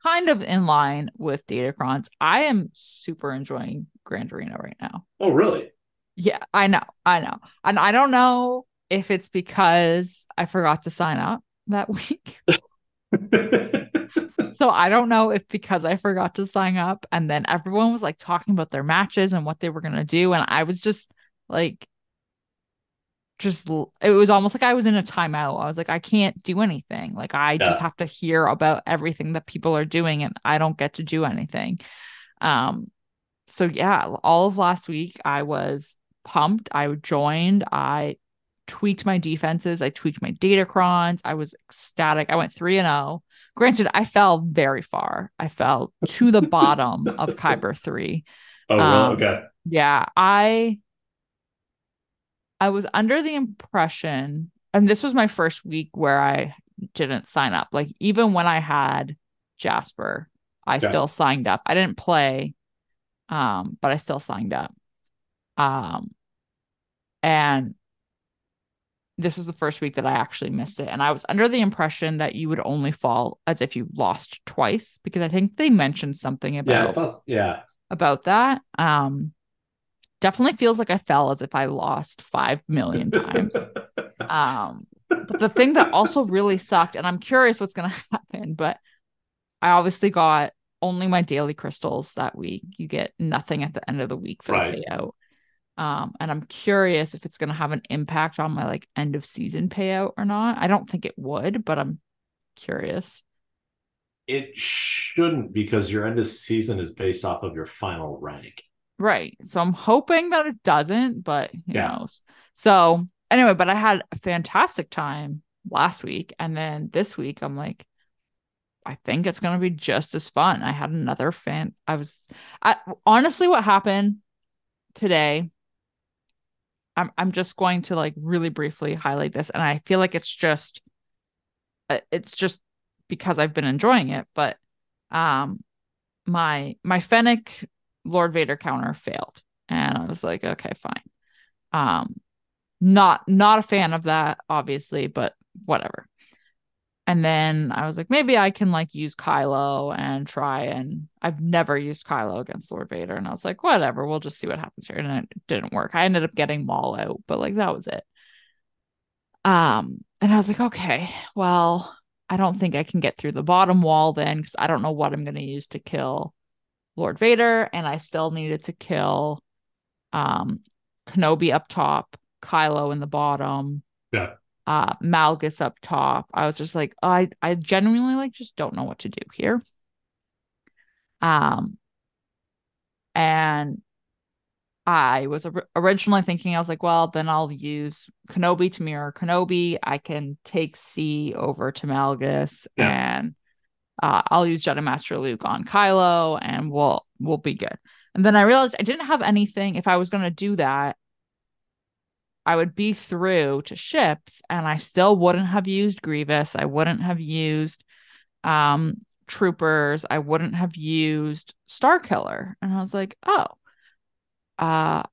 kind of in line with Datacrons. I am super enjoying Grand Arena right now. Oh, really? Yeah, I know. I know. And I don't know if it's because I forgot to sign up that (laughs) week. (laughs) (laughs) so I don't know if because I forgot to sign up and then everyone was like talking about their matches and what they were going to do and I was just like just it was almost like I was in a timeout. I was like, I can't do anything. Like I yeah. just have to hear about everything that people are doing and I don't get to do anything. Um so yeah, all of last week I was pumped. I joined. I tweaked my defenses. I tweaked my datacrons. I was ecstatic. I went 3 and 0. Granted, I fell very far. I fell to the bottom (laughs) of Kyber 3. Oh? Um, okay. Yeah, I I was under the impression, and this was my first week where I didn't sign up. Like even when I had Jasper, I okay. still signed up. I didn't play, um, but I still signed up. Um, and this was the first week that I actually missed it. And I was under the impression that you would only fall as if you lost twice because I think they mentioned something about yeah, thought, yeah. about that. Um definitely feels like I fell as if I lost five million (laughs) times. um, but the thing that also really sucked, and I'm curious what's gonna (laughs) happen, but I obviously got only my daily crystals that week. You get nothing at the end of the week for right. the payout. Um, and I'm curious if it's gonna have an impact on my like end of season payout or not. I don't think it would, but I'm curious. It shouldn't because your end of season is based off of your final rank. Right. So I'm hoping that it doesn't, but who yeah. knows. So anyway, but I had a fantastic time last week. And then this week, I'm like, I think it's going to be just as fun. I had another fan. I was, I, honestly, what happened today, I'm, I'm just going to like really briefly highlight this. And I feel like it's just, uh, it's just because I've been enjoying it. But, um, my, my Fennec Lord Vader counter failed. And I was like, okay, fine. Um, not not a fan of that, obviously, but whatever. And then I was like, maybe I can like use Kylo and try and I've never used Kylo against Lord Vader. And I was like, whatever, we'll just see what happens here. And it didn't work. I ended up getting Maul out, but like that was it. Um, and I was like, okay, well, I don't think I can get through the bottom wall then because I don't know what I'm gonna use to kill Lord Vader, and I still needed to kill um Kenobi up top, Kylo in the bottom. Yeah. Uh Malgus up top. I was just like, oh, I I genuinely like just don't know what to do here. Um and I was originally thinking, I was like, well, then I'll use Kenobi to mirror Kenobi. I can take C over to Malgus yeah. and uh, I'll use Jedi Master Luke on Kylo and we'll we'll be good. And then I realized I didn't have anything. If I was going to do that, I would be through to ships and I still wouldn't have used Grievous. I wouldn't have used um, troopers. I wouldn't have used Starkiller. And I was like, oh, uh,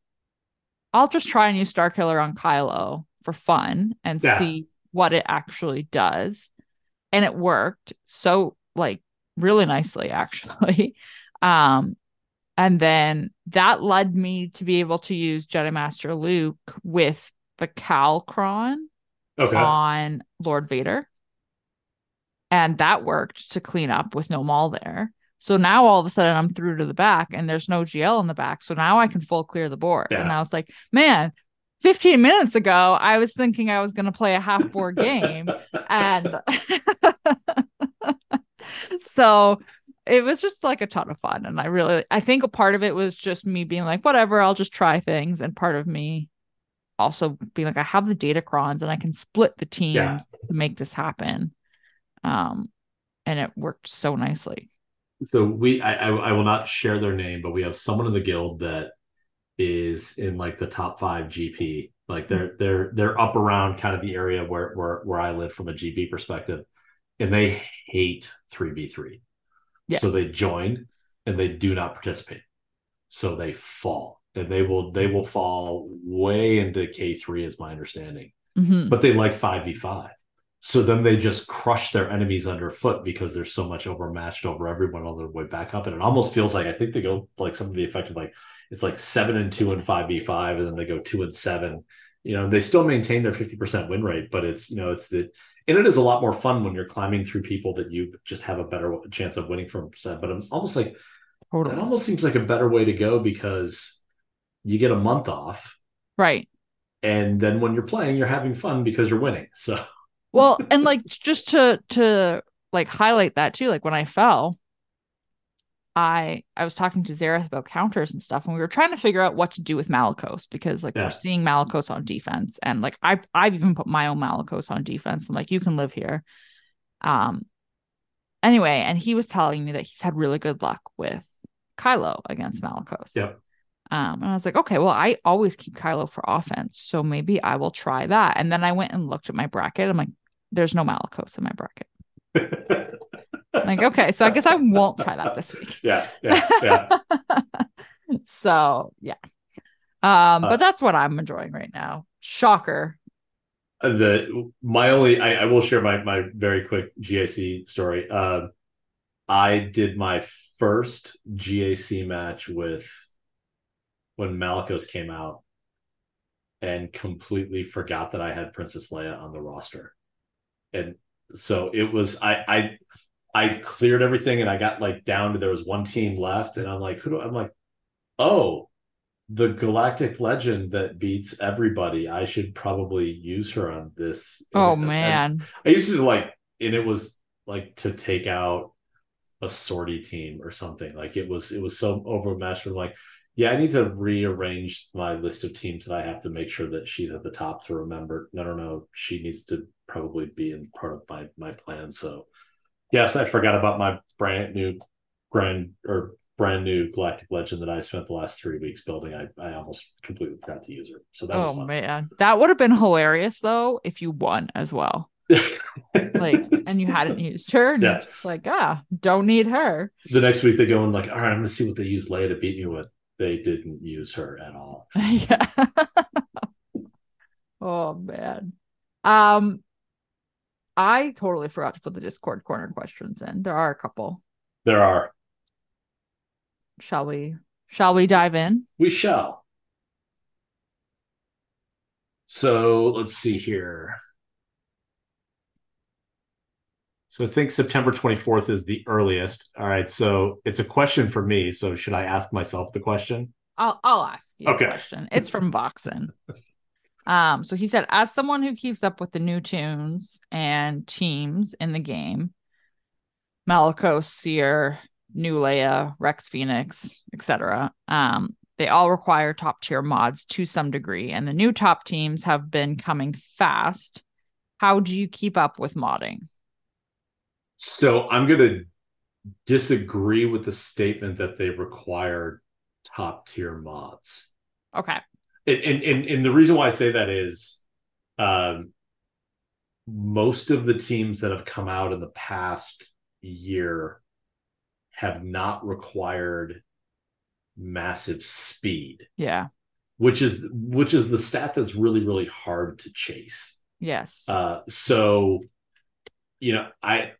I'll just try and use Starkiller on Kylo for fun and yeah. see what it actually does. And it worked so like really nicely (laughs) actually. um and then that led me to be able to use Jedi Master Luke with the Calcron okay. on Lord Vader. And that worked to clean up with no Maul there. So now all of a sudden I'm through to the back and there's no GL in the back. So now I can full clear the board. Yeah. And I was like, man, 15 minutes ago, I was thinking I was going to play a half board (laughs) game. and (laughs) so it was just like a ton of fun. And I really, I think a part of it was just me being like, whatever, I'll just try things. And part of me also being like, I have the data crons and I can split the teams yeah. to make this happen. Um, and it worked so nicely so we I, I will not share their name, but we have someone in the guild that is in like the top five GP. Like they're they're they're up around kind of the area where where where I live from a GP perspective, and they hate three v three. Yes. So they join and they do not participate. So they fall and they will they will fall way into K three is my understanding. Mm-hmm. But they like five v five. So then they just crush their enemies underfoot because they're so much overmatched over everyone on their way back up. And it almost feels like I think they go like some of the effect of like it's like seven and two and five v five, and then they go two and seven. You know, they still maintain their 50% win rate, but it's you know, it's the and it is a lot more fun when you're climbing through people that you just have a better chance of winning from set. But I'm almost like totally. that almost seems like a better way to go because you get a month off. Right. And then when you're playing, you're having fun because you're winning. So well, and like just to to like highlight that too, like when I fell, I I was talking to Xaereth about counters and stuff, and we were trying to figure out what to do with Malicos because like yeah. we're seeing Malicos on defense, and like I I've even put my own Malicos on defense, and like you can live here. Um. Anyway, and he was telling me that he's had really good luck with Kylo against Malicos. Yeah. Um, and I was like, okay, well, I always keep Kylo for offense, so maybe I will try that. And then I went and looked at my bracket. I'm like, there's no Malicos in my bracket. (laughs) like, okay, so I guess I won't try that this week. (laughs) Yeah, yeah, yeah. (laughs) so yeah. Um, uh, but that's what I'm enjoying right now. Shocker. Uh, the my only I, I will share my my very quick GAC story. Uh, I did my first GAC match with when Malicos came out and completely forgot that I had Princess Leia on the roster and so it was I I I cleared everything and I got like down to there was one team left and I'm like who do I'm like oh the galactic legend that beats everybody I should probably use her on this oh and, man and I used to like and it was like to take out a sortie team or something like it was it was so overmatched I'm like yeah, I need to rearrange my list of teams that I have to make sure that she's at the top to remember. I don't know. She needs to probably be in part of my my plan. So, yes, I forgot about my brand new grand or brand new Galactic Legend that I spent the last three weeks building. I, I almost completely forgot to use her. So that oh, was man, that would have been hilarious though if you won as well. (laughs) like and you hadn't used her and yeah. you're just like ah don't need her the next week they go and like all right i'm gonna see what they use leia to beat me with they didn't use her at all. (laughs) yeah. (laughs) oh man. Um I totally forgot to put the Discord corner questions in. There are a couple. There are. Shall we shall we dive in? We shall. So let's see here. So I think September 24th is the earliest. All right. So it's a question for me. So should I ask myself the question? I'll I'll ask you okay. question. It's from Voxen. (laughs) Um, so he said, as someone who keeps up with the new toons and teams in the game, Malicos, Seer, New Leia, Rex Phoenix, etc. Um, they all require top tier mods to some degree, and the new top teams have been coming fast. How do you keep up with modding? So I'm going to disagree with the statement that they require top tier mods. Okay. And, and, and, the reason why I say that is um, most of the teams that have come out in the past year have not required massive speed. Yeah. Which is which is the stat that's really really hard to chase. Yes. Uh so you know, I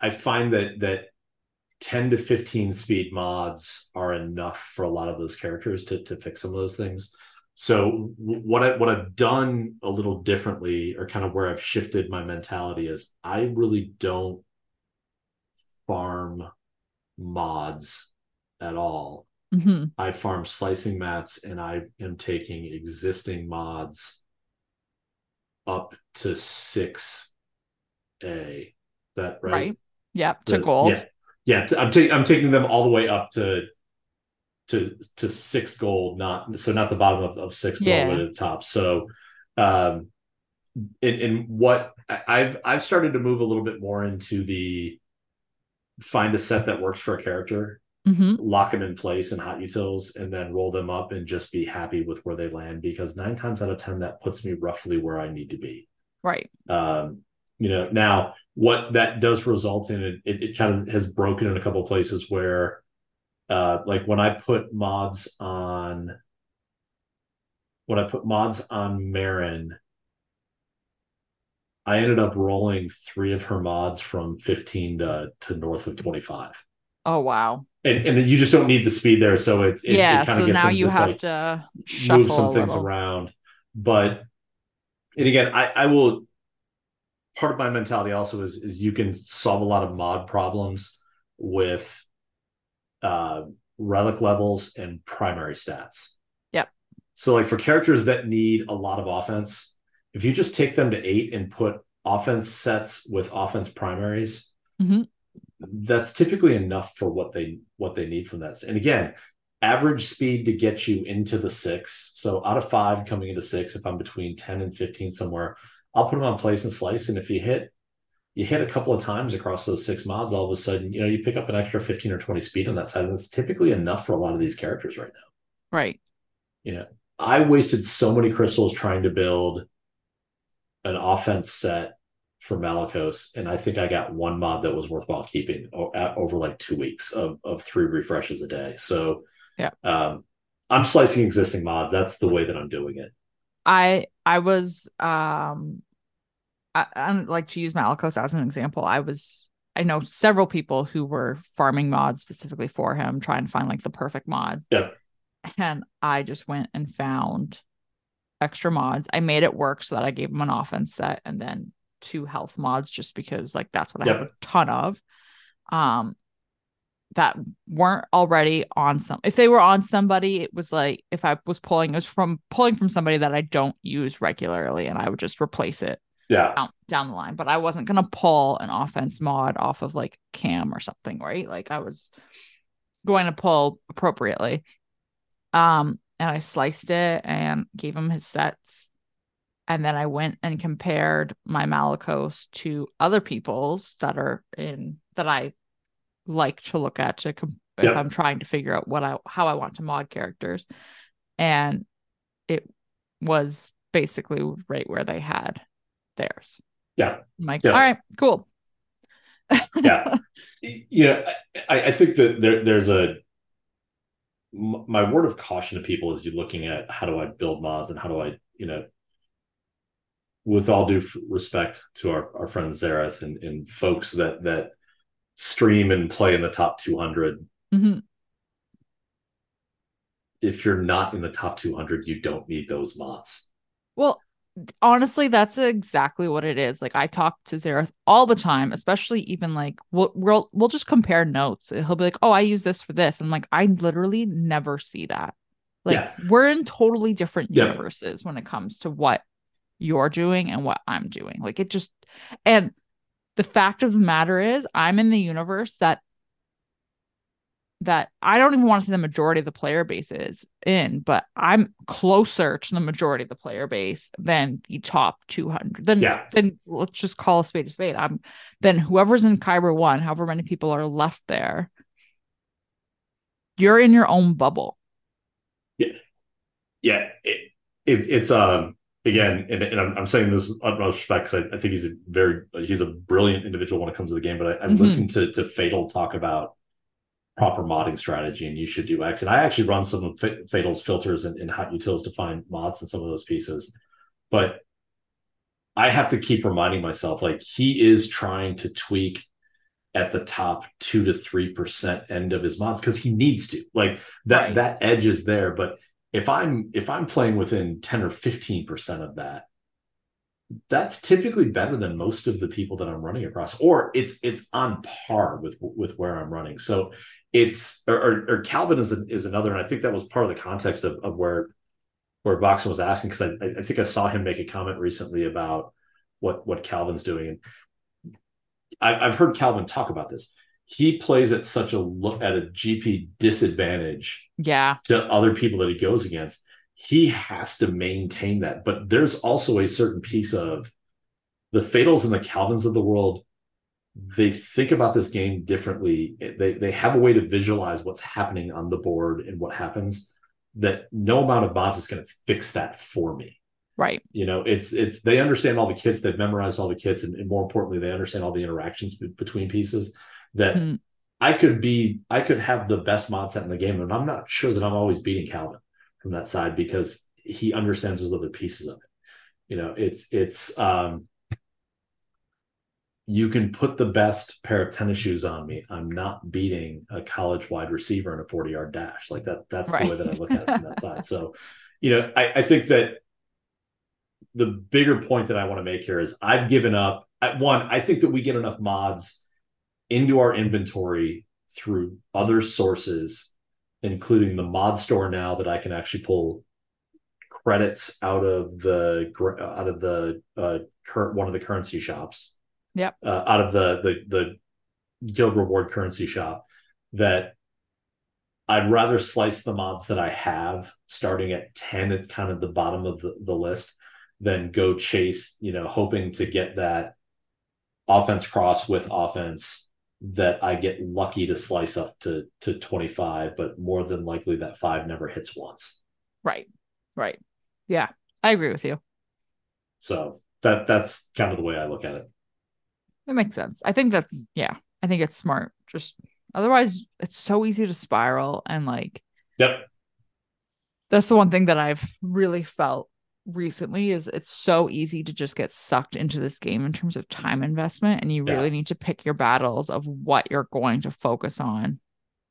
I find that that 10 to 15 speed mods are enough for a lot of those characters to to fix some of those things. So what I what I've done a little differently or kind of where I've shifted my mentality is I really don't farm mods at all. Mm-hmm. I farm slicing mats and I am taking existing mods up to six A. That right? Right. Yep. To gold. Yeah. Yeah. I'm taking I'm taking them all the way up to to to six gold, not so not the bottom of, of six, but yeah. all the way to the top. So um in, in what I've I've started to move a little bit more into the find a set that works for a character, mm-hmm. lock them in place in HotUtils, and then roll them up and just be happy with where they land because nine times out of ten that puts me roughly where I need to be. Right. Um, you know, now what that does result in it, it, kind of has broken in a couple places where uh like when I put mods on when I put mods on Merrin, I ended up rolling three of her mods from 15 to, to north of 25. Oh wow. And and then you just don't need the speed there. So it, it yeah, it so now you have like, to move some things around. But and again, I, I will part of my mentality also is is you can solve a lot of mod problems with uh relic levels and primary stats. Yep. So like for characters that need a lot of offense, if you just take them to eight and put offense sets with offense primaries, mm-hmm. that's typically enough for what they what they need from that. And again, average speed to get you into the six. So out of five coming into six, if I'm between 10 and 15 somewhere, I'll put them on place and slice. And if you hit you hit a couple of times across those six mods, all of a sudden, you know, you pick up an extra 15 or 20 speed on that side. And that's typically enough for a lot of these characters right now. Right. You know, I wasted so many crystals trying to build an offense set for Malicos, and I think I got one mod that was worthwhile keeping over like two weeks of of three refreshes a day. So yeah, um, I'm slicing existing mods. That's the way that I'm doing it. I I was um, I, I like to use Malicos as an example. I was I know several people who were farming mods specifically for him, trying to find like the perfect mods. Yeah. And I just went and found extra mods. I made it work so that I gave him an offense set and then two health mods just because like that's what I yep. have a ton of. Um that weren't already on some if they were on somebody it was like if i was pulling it was from pulling from somebody that i don't use regularly and i would just replace it yeah. down, down the line. But i wasn't going to pull an offense mod off of like cam or something right? Like i was going to pull appropriately. Um and I sliced it and gave him his sets. And then I went and compared my Malicos to other people's that are in that I like to look at to com- yep. if I'm trying to figure out what I how I want to mod characters. And it was basically right where they had theirs. Yeah. I'm like, yeah. all right, cool. yeah. (laughs) Yeah. I, I think that there, there's a my word of caution to people is you're looking at how do I build mods and how do I, you know, with all due respect to our, our friend Xaereth and, and folks that that stream and play in the top 200 mm-hmm. if you're not in the top 200 you don't need those mods well honestly that's exactly what it is like i talk to Xaereth all the time especially even like we'll, we'll we'll just compare notes he'll be like oh i use this for this i'm like i literally never see that Like yeah. we're in totally different universes yeah. when it comes to what you're doing and what I'm doing. Like it just and the fact of the matter is I'm in the universe that that I don't even want to say the majority of the player base is in, but I'm closer to the majority of the player base than the top 200. Then, yeah. then let's just call a spade a spade. I'm then whoever's in Kyber one, however many people are left there, you're in your own bubble. Yeah, yeah. It, it it's um again, and, and I'm, I'm, saying this with utmost respect because I, I, think he's a very he's a brilliant individual when it comes to the game. But I, am mm-hmm. listening to to Fatal talk about proper modding strategy and you should do X. And I actually run some of Fatal's filters and, and HotUtils to find mods in some of those pieces. But I have to keep reminding myself like he is trying to tweak at the top two to three percent end of his mods because he needs to. Like that right. that edge is there. But if I'm if I'm playing within 10 or 15 percent of that, that's typically better than most of the people that I'm running across, or it's it's on par with with where I'm running. So it's or, or, Calvin is is another, and I think that was part of the context of, of where where Voxen was asking because I, I think I saw him make a comment recently about what what Calvin's doing, and I, I've heard Calvin talk about this. He plays at such a look at a GP disadvantage, yeah, to other people that he goes against. He has to maintain that, but there's also a certain piece of the fatals and the Calvins of the world they think about this game differently. They they have a way to visualize what's happening on the board and what happens that no amount of bots is going to fix that for me. Right. You know, it's it's they understand all the kits, they've memorized all the kits, and, and more importantly, they understand all the interactions b- between pieces. That mm. I could be, I could have the best mod set in the game, and I'm not sure that I'm always beating Calvin from that side because he understands those other pieces of it. You know, it's it's um you can put the best pair of tennis shoes on me. I'm not beating a college wide receiver in a 40 yard dash. Like that, that's right. the way that I look at it from that side. So, you know, I, I, think that the bigger point that I want to make here is I've given up at one, I think that we get enough mods into our inventory through other sources, including the mod store now that I can actually pull credits out of the out of the uh, current one of the currency shops Yep. Uh, out of the the the guild reward currency shop that I'd rather slice the mods that I have starting at 10 at kind of the bottom of the, the list than go chase, you know, hoping to get that offense cross with offense that I get lucky to slice up to to 25, but more than likely that five never hits once. Right. Right. Yeah. I agree with you. So that that's kind of the way I look at it. That makes sense. I think that's yeah. I think it's smart. Just otherwise, it's so easy to spiral and like. Yep. That's the one thing that I've really felt recently is it's so easy to just get sucked into this game in terms of time investment and you really yeah. need to pick your battles of what you're going to focus on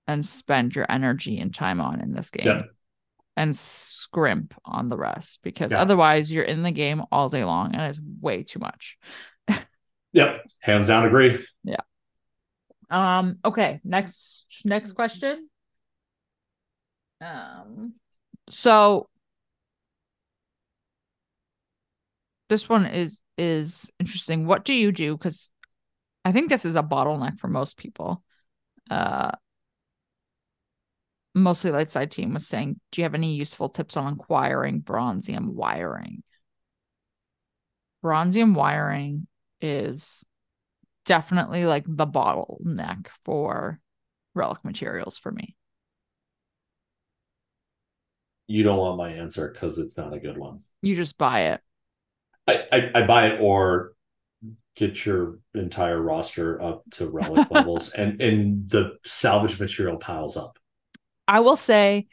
and spend your energy and time on in this game yep. and scrimp on the rest because yeah. otherwise you're in the game all day long and it's way too much (laughs) Yep, hands down agree. Yeah. Um. Okay. Next. Next question. Um. So this one is is interesting. What do you do? Because I think this is a bottleneck for most people. Uh. Mostly light side team was saying, do you have any useful tips on acquiring bronzium wiring? Bronzium wiring is definitely like the bottleneck for relic materials for me. You don't want my answer because it's not a good one. You just buy it. I, I, I buy it or get your entire roster up to relic (laughs) levels and and the salvage material piles up. I will say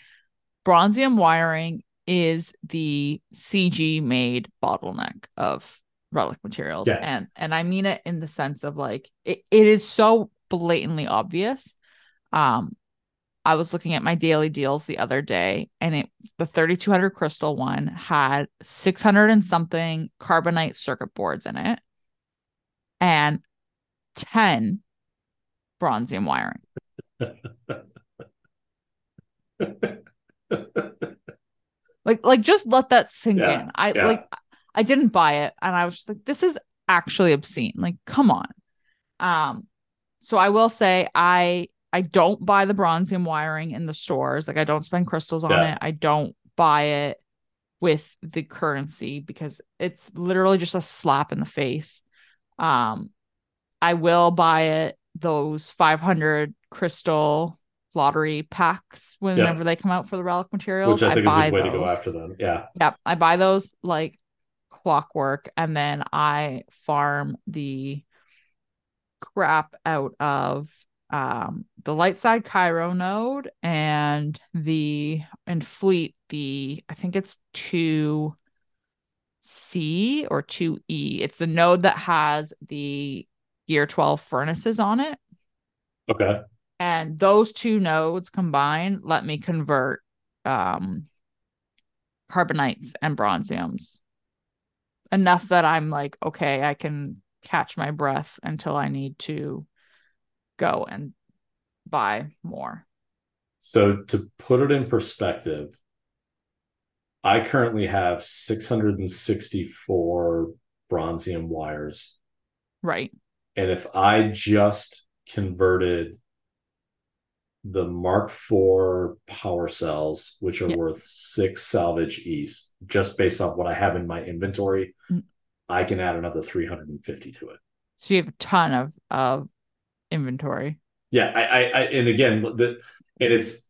bronzium wiring is the CG made bottleneck of relic materials yeah. and and i mean it in the sense of like it, it is so blatantly obvious um i was looking at my daily deals the other day and it the 3200 crystal one had 600 and something carbonite circuit boards in it and 10 bronzium wiring (laughs) Like like just let that sink yeah, in. I yeah. like I didn't buy it and I was just like this is actually obscene. Like come on. Um so I will say I I don't buy the bronzium wiring in the stores. Like I don't spend crystals on yeah. it. I don't buy it with the currency because it's literally just a slap in the face. Um I will buy it those 500 crystal lottery packs whenever yeah. they come out for the relic materials. Which I think I is a way those. to go after them. Yeah. Yep. I buy those like clockwork and then I farm the crap out of um the light side Cairo node and the and fleet the I think it's two C or 2E. It's the node that has the gear 12 furnaces on it. Okay. And those two nodes combined let me convert um, carbonites and bronziums enough that I'm like, okay, I can catch my breath until I need to go and buy more. So to put it in perspective, I currently have 664 bronzium wires. Right. And if I just converted the Mark IV power cells, which are yep. worth six salvage east, just based off what I have in my inventory, mm. I can add another 350 to it. So you have a ton of of inventory. Yeah, I, I, I and again, the and it's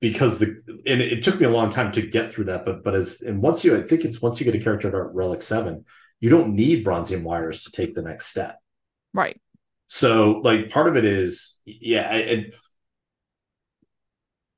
because the and it took me a long time to get through that, but but as and once you, I think it's once you get a character at Relic Seven, you don't need bronzium wires to take the next step. Right. So like part of it is, yeah, and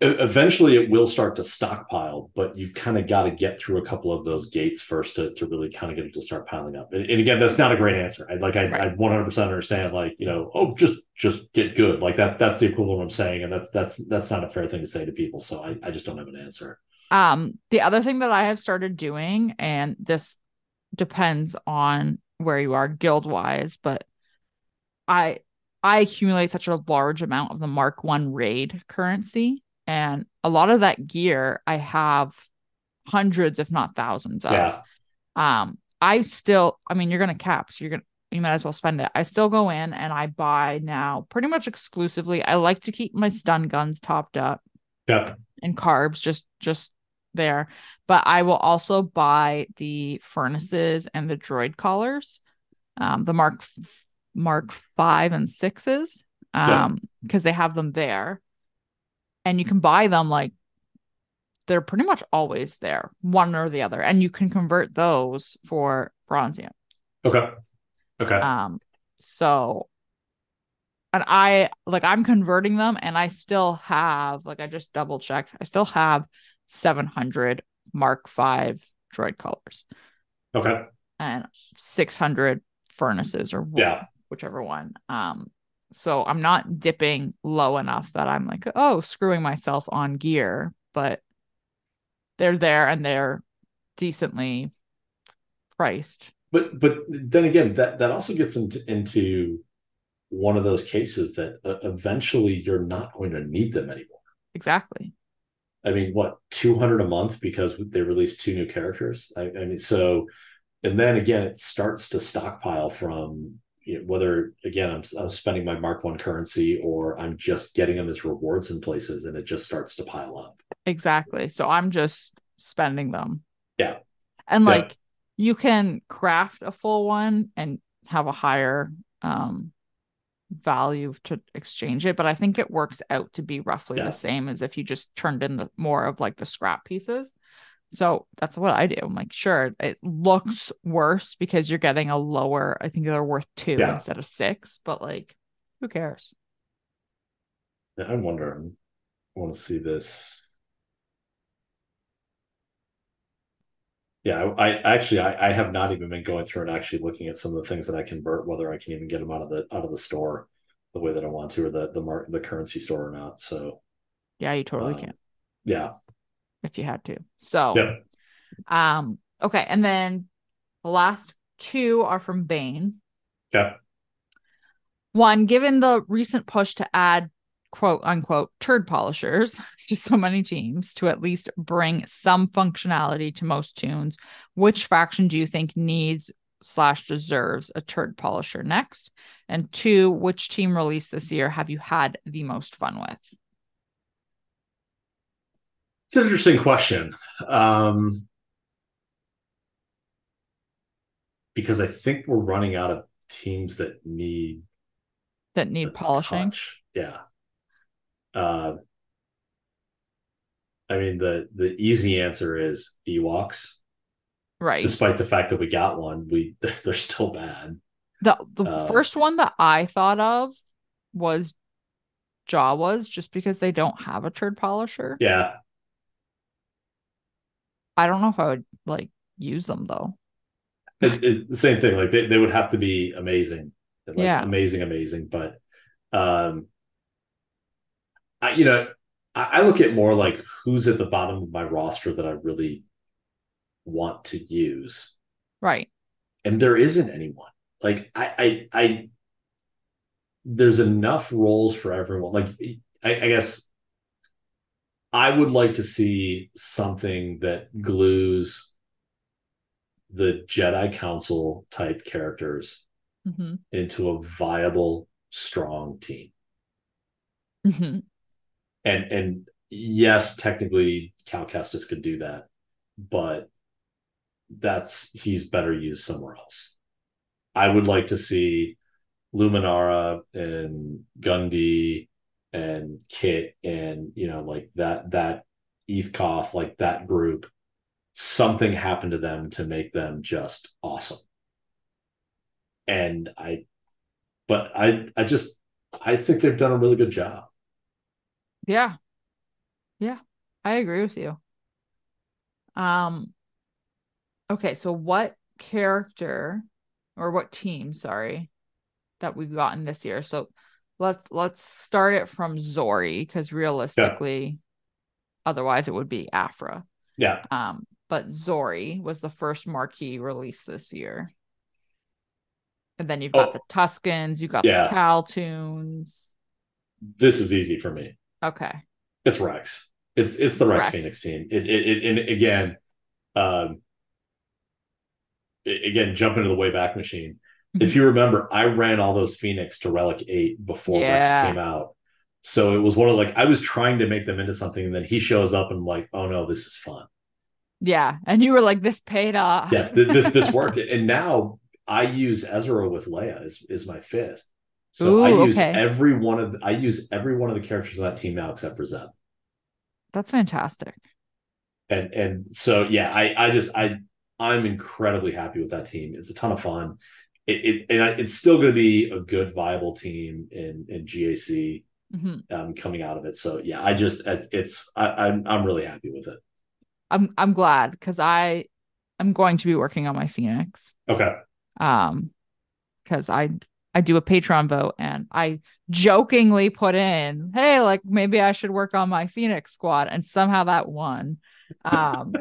eventually it will start to stockpile, but you've kind of got to get through a couple of those gates first to, to really kind of get it to start piling up. And, and again, that's not a great answer. I like I, right. I 100% understand like, you know, oh, just just get good. Like that that's the equivalent of saying and that's that's that's not a fair thing to say to people. So I, I just don't have an answer. Um the other thing that I have started doing and this depends on where you are guild wise, but I I accumulate such a large amount of the Mark One raid currency, and a lot of that gear I have hundreds, if not thousands of. Yeah. Um, I still, I mean, you're gonna cap, so you're gonna you might as well spend it. I still go in and I buy now pretty much exclusively. I like to keep my stun guns topped up. Yeah. And carbs just just there. But I will also buy the furnaces and the droid collars. Um, the Mark Mark five and sixes um because yeah. they have them there and you can buy them like they're pretty much always there one or the other and you can convert those for bronziums okay. Okay. Um so and i like i'm converting them and i still have like i just double checked i still have 700 mark 5 droid colors. okay. And 600 furnaces or yeah. whichever one. Um, so I'm not dipping low enough that I'm like, oh, screwing myself on gear, but they're there and they're decently priced. But but then again, that that also gets into into one of those cases that uh, eventually you're not going to need them anymore. Exactly. I mean, what two hundred a month because they released two new characters. I, I mean, so and then again, it starts to stockpile from you know, whether again I'm, I'm spending my Mark One currency or I'm just getting them as rewards in places, and it just starts to pile up. Exactly. So I'm just spending them. Yeah. And like you can craft a full one and have a higher um value to exchange it, but I think it works out to be roughly yeah. the same as if you just turned in the more of like the scrap pieces. So that's what I do. I'm like, sure, it looks worse because you're getting a lower, I think they're worth two yeah. instead of six, but like, who cares? Yeah, I'm wondering. I want to see this. Yeah, I, I actually I, I, have not even been going through and actually looking at some of the things that I convert, whether I can even get them out of the out of the store the way that I want to, or the the mark the currency store or not. So yeah, you totally um, can. Yeah, if you had to. So, yeah. um, okay, and then the last two are from Bane. Yeah. One, given the recent push to add quote unquote turd polishers (laughs) to so many teams to at least bring some functionality to most toons, which faction do you think needs slash deserves a turd polisher next? And two, which team release this year have you had the most fun with? It's an interesting question. Um, because I think we're running out of teams that need that need polishing. Touch. Yeah. Uh, I mean the the easy answer is Ewoks. Right. Despite the fact that we got one, we (laughs) they're still bad. The the uh, first one that I thought of was Jawas, just because they don't have a turd polisher. Yeah. I don't know if I would like use them though. It, it's the same thing. Like they, they would have to be amazing. Like, yeah. Amazing, amazing. But um I you know, I, I look at more like who's at the bottom of my roster that I really want to use. Right. And there isn't anyone. Like I I I there's enough roles for everyone. Like I, I guess I would like to see something that glues the Jedi Council type characters mm-hmm. into a viable, strong team. Mm-hmm. And and yes, technically Cal Kestis could do that, but that's he's better used somewhere else. I would like to see Luminara and Gundy and Kit and you know like that that Eeth Koth like that group something happened to them to make them just awesome. And I but I I just I think they've done a really good job. Yeah. Yeah. I agree with you. Um okay, so what character or what team, sorry, that we've gotten this year. So let's let's start it from Zorii because realistically, yeah. otherwise it would be Aphra. Yeah. Um, but Zorii was the first marquee release this year. And then you've got oh. the Tuskens, you've got yeah. the Cal toons. This is easy for me. Okay. It's Rex. It's it's the Rex, Rex. Phoenix team. It, it, it and again, um, again, jump into the Wayback Machine. If mm-hmm. you remember, I ran all those Phoenix to Relic 8 before yeah. Rex came out. So it was one of like I was trying to make them into something, and then he shows up and I'm like, oh no, this is fun. Yeah. And you were like, this paid off. yeah, th- this this (laughs) worked. and now I use Ezra with Leia is, is my fifth. So Ooh, I use okay. every one of the, I use every one of the characters on that team now except for Zeb. That's fantastic. And and so yeah, I I just I I'm incredibly happy with that team. It's a ton of fun. It, it and I, it's still going to be a good viable team in in GAC mm-hmm. um, coming out of it. So yeah, I just it's I, I'm I'm really happy with it. I'm I'm glad because I I'm going to be working on my Phoenix. Okay. Um, because I I do a Patreon vote and I jokingly put in, hey, like maybe I should work on my Phoenix squad, and somehow that won. Um,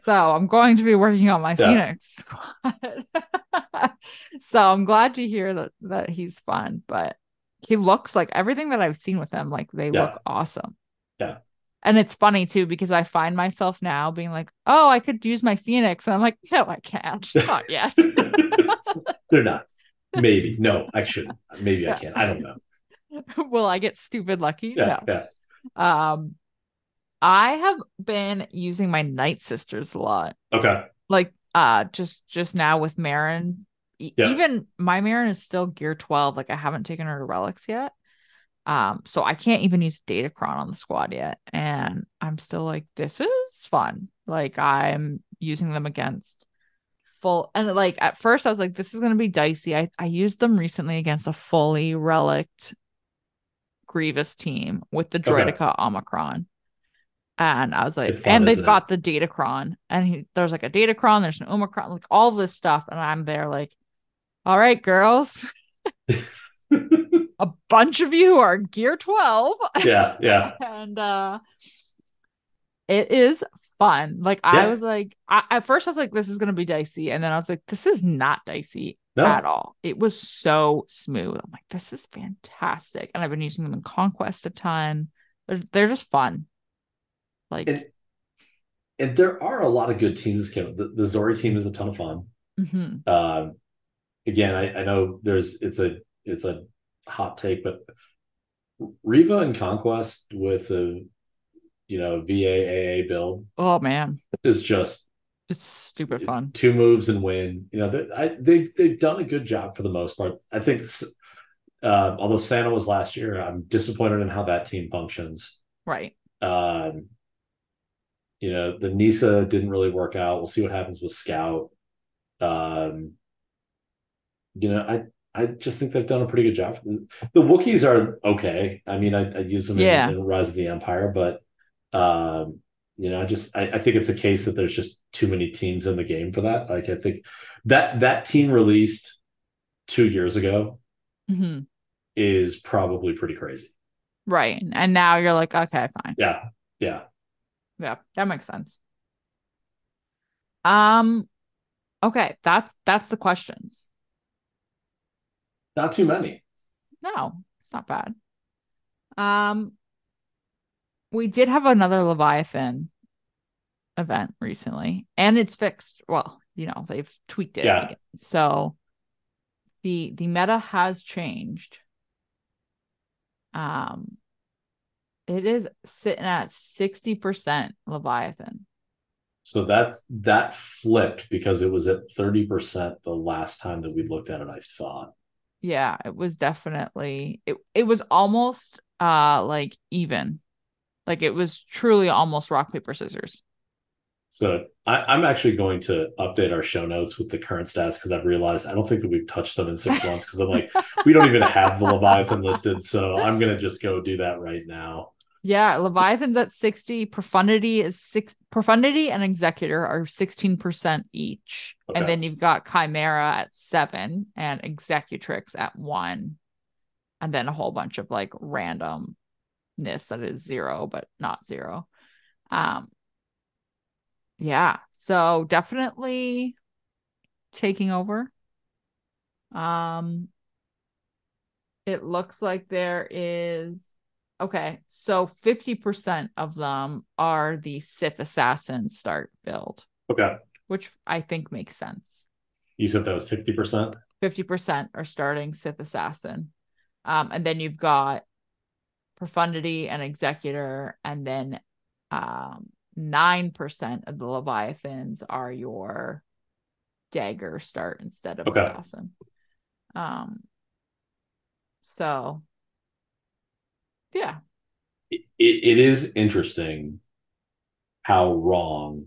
so I'm going to be working on my yeah. Phoenix squad. (laughs) so I'm glad to hear that that he's fun, but he looks like everything that I've seen with him, like they yeah. look awesome. Yeah. And it's funny too because I find myself now being like, "Oh, I could use my Phoenix," and I'm like, "No, I can't, (laughs) not yet." (laughs) They're not. Maybe no, I shouldn't. Maybe yeah. I can. I don't know. Will I get stupid lucky? Yeah, no. yeah. Um, I have been using my Night Sisters a lot. Okay. Like, uh, just just now with Merrin. Yeah. Even my Merrin is still gear 12. Like I haven't taken her to relics yet. Um, so I can't even use Datacron on the squad yet. And I'm still like, this is fun. Like I'm using them against full and like at first I was like, this is gonna be dicey. I, I used them recently against a fully relict Grievous team with the Droideka okay. Omicron. And I was like, fun, and they've got it? the Datacron, and he, there's like a Datacron, there's an Omicron, like all this stuff, and I'm there like, all right, girls. (laughs) a bunch of you are gear 12 yeah yeah (laughs) and uh it is fun. Like yeah. I was like, I, at first I was like, this is gonna be dicey, and then I was like, this is not dicey no. at all. It was so smooth. I'm like, this is fantastic, and I've been using them in Conquest a ton. They're they're just fun. Like, and, and there are a lot of good teams. The, the Zorii team is a ton of fun. Mm-hmm. Um, again, I, I know there's it's a it's a hot take, but Reva and Conquest with a you know VAAA build. Oh man, is just it's stupid fun. Two moves and win. You know, I they they've done a good job for the most part. I think, uh, although Santa was last year, I'm disappointed in how that team functions. Right. Um, you know, the Kneesaa didn't really work out. We'll see what happens with Scout. Um, you know, I I just think they've done a pretty good job. The Wookiees are okay. I mean, I, I use them yeah. in, in, Rise of the Empire, but um, you know, I just I, I, think it's a case that there's just too many teams in the game for that. Like I think that that team released two years ago mm-hmm. is probably pretty crazy. Right. And now you're like, okay, fine. Yeah. Yeah. Yeah, that makes sense. Um okay, that's that's the questions. Not too many. No, it's not bad. Um, we did have another Leviathan event recently, and it's fixed. Well, you know, they've tweaked it. Yeah. Again. So the the meta has changed. Um, it is sitting at sixty percent Leviathan. So that's that flipped because it was at 30% the last time that we looked at it, I thought yeah it was definitely it, it was almost uh like even like it was truly almost rock paper scissors so I, am actually going to update our show notes with the current stats because I've realized I don't think that we've touched them in six months because I'm like, we don't even have the Leviathan listed. So I'm going to just go do that right now. Yeah, Leviathan's at 60. Profundity is six Profundity and Executor are 16% each. Okay. And then you've got Chimera at seven and Executrix at one. And then a whole bunch of like randomness that is zero, but not zero. Um yeah, so definitely taking over. Um it looks like there is Okay, so 50% of them are the Sith Assassin start build. Okay. Which I think makes sense. You said that was 50%? 50% are starting Sith Assassin. Um, and then you've got Profundity and Executor, and then um, 9% of the Leviathans are your dagger start instead of okay. assassin. Um, so yeah. It, it is interesting how wrong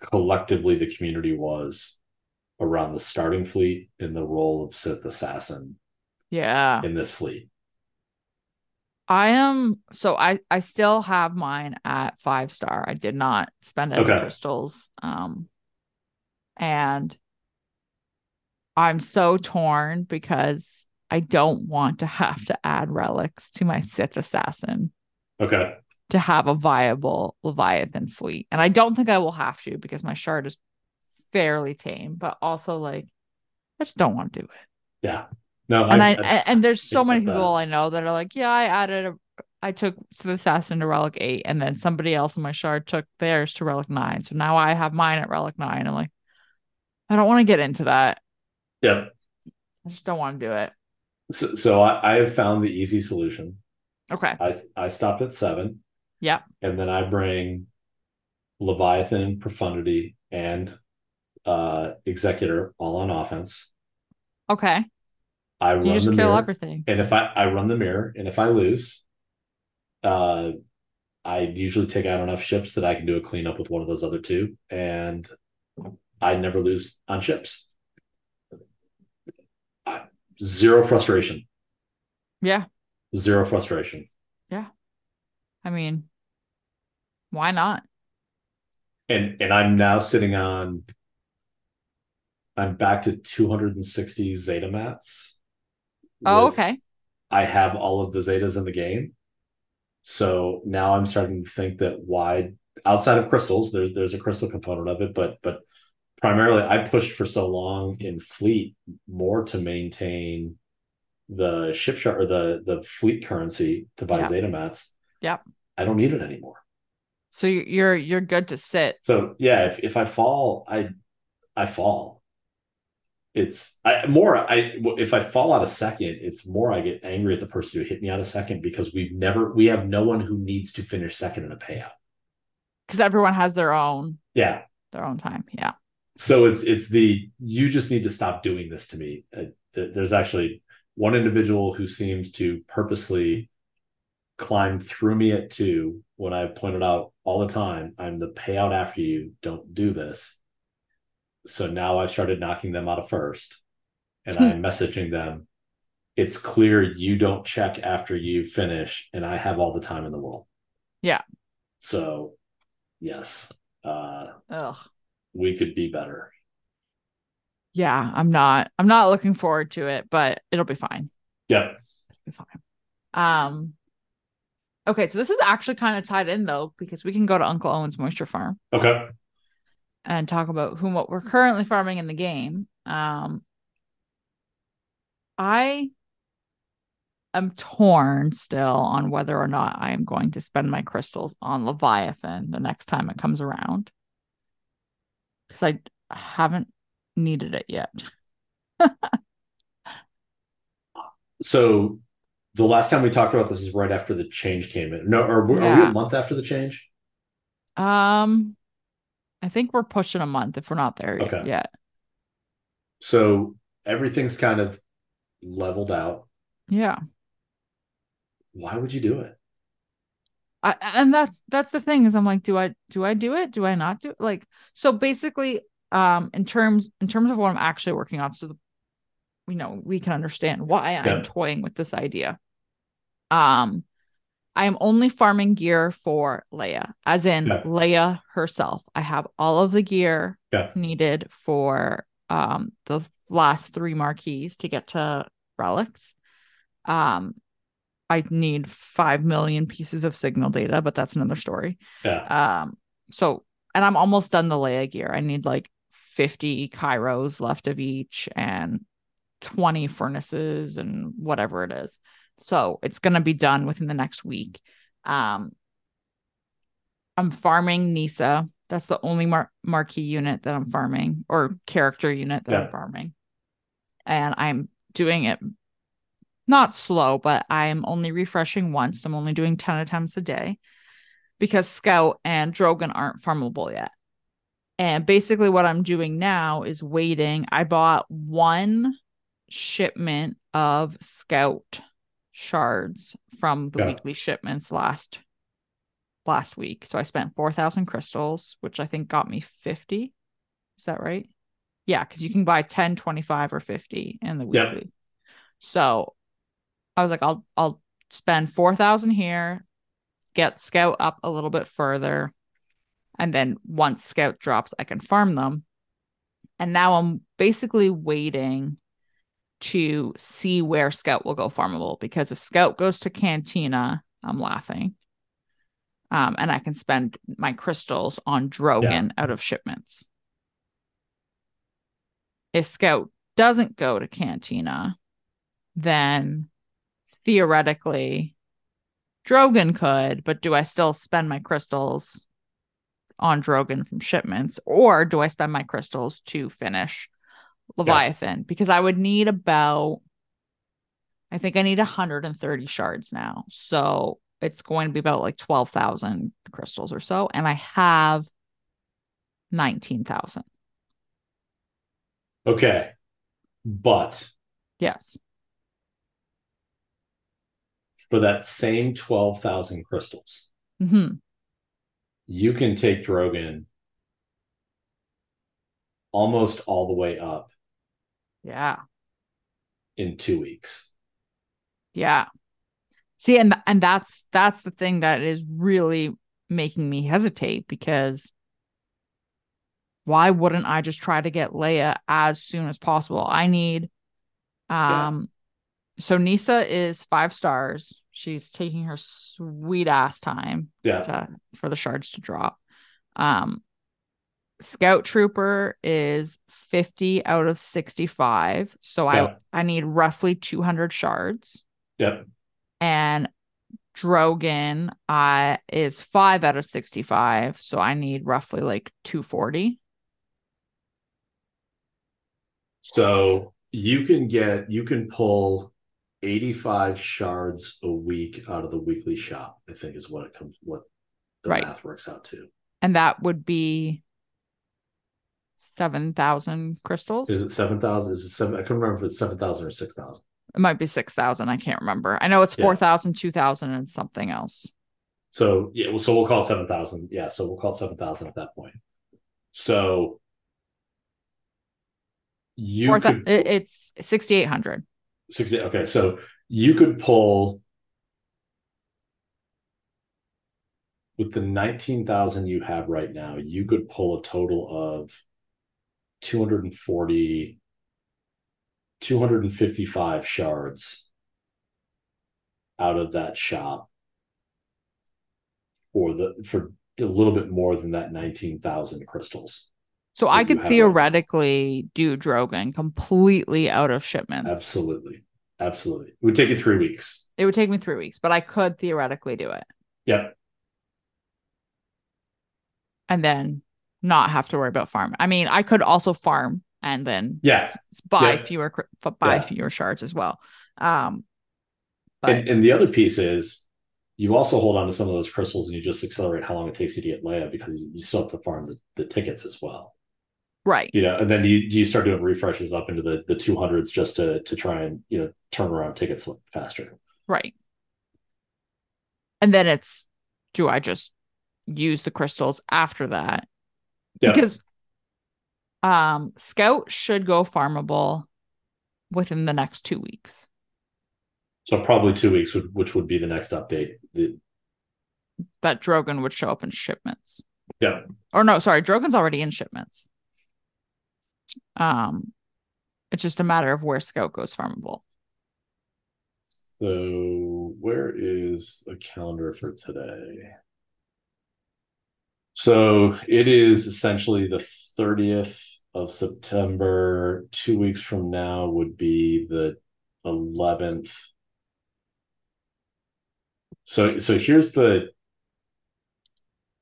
collectively the community was around the starting fleet in the role of Sith assassin. Yeah. In this fleet. I am so I I still have mine at five star. I did not spend any okay. crystals. Um and I'm so torn because I don't want to have to add relics to my Sith assassin. Okay. To have a viable Leviathan fleet. And I don't think I will have to because my shard is fairly tame, but also like I just don't want to do it. Yeah. No, and I, I, I and there's so many people that. I know that are like, yeah, I added a I took Sith Assassin to Relic 8, and then somebody else in my shard took theirs to Relic 9. So now I have mine at Relic 9. I'm like, I don't want to get into that. Yeah. I just don't want to do it. So, so I, I have found the easy solution. Okay. I I stopped at seven. Yeah. And then I bring Leviathan, Profundity, and uh Executor all on offense. Okay. I run you just the kill mirror, everything. And if I I run the mirror, and if I lose, uh, I usually take out enough ships that I can do a cleanup with one of those other two, and I never lose on ships zero frustration. Yeah. Zero frustration. Yeah. I mean, why not? And and I'm now sitting on I'm back to 260 Zeta mats. Oh, okay. I have all of the Zetas in the game. So now I'm starting to think that why outside of crystals, there's there's a crystal component of it, but but primarily I pushed for so long in fleet more to maintain the ship shard or the the fleet currency to buy yep. Zetamats. Yep. I don't need it anymore. So you're you're good to sit. So yeah, if if I fall, I I fall. It's I more I if I fall out a second, it's more I get angry at the person who hit me out a second because we've never we have no one who needs to finish second in a payout. Because everyone has their own yeah their own time yeah. So it's it's the you just need to stop doing this to me. Uh, there's actually one individual who seems to purposely climb through me at two when I pointed out all the time, I'm the payout after you, don't do this. So now I've started knocking them out of first and hmm. I'm messaging them. It's clear you don't check after you finish, and I have all the time in the world. Yeah. So, yes, uh, Ugh. We could be better. Yeah, I'm not. I'm not looking forward to it, but it'll be fine. Yeah, it'll be fine. Um, Okay, so this is actually kind of tied in though, because we can go to Uncle Owen's moisture farm. Okay. And talk about whom what we're currently farming in the game. Um I am torn still on whether or not I am going to spend my crystals on Leviathan the next time it comes around. Because I haven't needed it yet. so the last time we talked about this is right after the change came in. No, or yeah. are we a month after the change? Um, I think we're pushing a month if we're not there okay. yet. So everything's kind of leveled out. Yeah. Why would you do it? I, and that's that's the thing is I'm like, do I do I do it? Do I not do it? Like so basically, um, in terms in terms of what I'm actually working on, so the you know we can understand why i'm toying with this idea um i am only farming gear for leia as in yeah. leia herself i have all of the gear yeah. needed for um the last three marquees to get to relics um i need 5 million pieces of signal data but that's another story yeah um so and i'm almost done the leia gear i need like 50 kairos left of each and 20 furnaces and whatever it is. So it's going to be done within the next week. Um, I'm farming Kneesaa. That's the only mar- marquee unit that I'm farming or character unit that yeah. I'm farming. And I'm doing it not slow, but I'm only refreshing once. I'm only doing 10 attempts a day because Scout and Drogon aren't farmable yet. And basically, what I'm doing now is waiting. I bought one shipment of scout shards from the yeah. weekly shipments last last week. So I spent 4,000 crystals, which I think got me 50. Is that right? Yeah, cuz you can buy 10, 25 or 50 in the weekly. Yeah. So I was like I'll I'll spend 4,000 here, get scout up a little bit further, and then once scout drops I can farm them. And now I'm basically waiting to see where Scout will go farmable because if Scout goes to Cantina, I'm laughing. Um, and I can spend my crystals on Drogon yeah. out of shipments. If Scout doesn't go to Cantina, then theoretically Drogon could, but do I still spend my crystals on Drogon from shipments, or do I spend my crystals to finish Leviathan yeah. because I would need about I think I need 130 shards now. So it's going to be about like 12,000 crystals or so and I have 19,000. Okay. But yes. For that same 12,000 crystals. Mm-hmm. You can take Drogon almost all the way up yeah. In two weeks. Yeah. See, and and that's that's the thing that is really making me hesitate because why wouldn't I just try to get Leia as soon as possible? I need um yeah. so Kneesaa is five stars. She's taking her sweet ass time yeah. to, for the shards to drop. Um, Scout Trooper is 50 out of 65. So yeah. I I need roughly 200 shards. Yep. And Drogon uh, is 5 out of 65. So I need roughly like 240. So you can get you can pull 85 shards a week out of the weekly shop, I think is what it comes what the right. math works out to. And that would be seven thousand crystals. Is it seven thousand? Is it seven? I can't remember if it's seven thousand or six thousand. It might be six thousand. I can't remember. I know it's yeah. 4,000, 2,000, and something else. So yeah, so we'll call it seven thousand. Yeah, so we'll call it seven thousand at that point. So you 4, could, it's sixty eight hundred. Okay, so you could pull with the 19,000 you have right now, you could pull a total of 240 255 shards out of that shop for the for a little bit more than that 19,000 crystals. So I could theoretically do Drogon completely out of shipments. Absolutely. Absolutely. It would take you 3 weeks. It would take me 3 weeks, but I could theoretically do it. Yep. And then not have to worry about farm. I mean, I could also farm and then yeah buy yeah. fewer buy yeah. fewer shards as well. Um, but... and, and the other piece is you also hold on to some of those crystals and you just accelerate how long it takes you to get Leia because you still have to farm the, the tickets as well. Right. You know, and then do you, do you start doing refreshes up into the the 200s just to to try and, you know, turn around tickets faster. Right. And then it's do I just use the crystals after that yeah. because um scout should go farmable within the next two weeks so probably two weeks which would be the next update the... that drogon would show up in shipments yeah or no sorry drogon's already in shipments um it's just a matter of where scout goes farmable so where is the calendar for today so it is essentially the 30th of September. Two weeks from now would be the 11th. So so here's the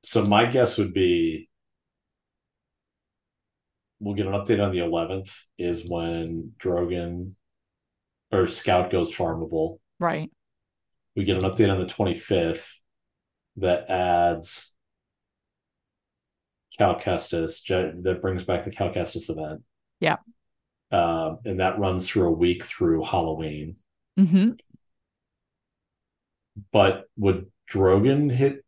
so my guess would be we'll get an update on the 11th is when Drogon or Scout goes farmable. Right. We get an update on the 25th that adds Cal Kestis that brings back the Cal Kestis event. Yeah. Um, and that runs through a week through Halloween. Mm-hmm. But would Drogon hit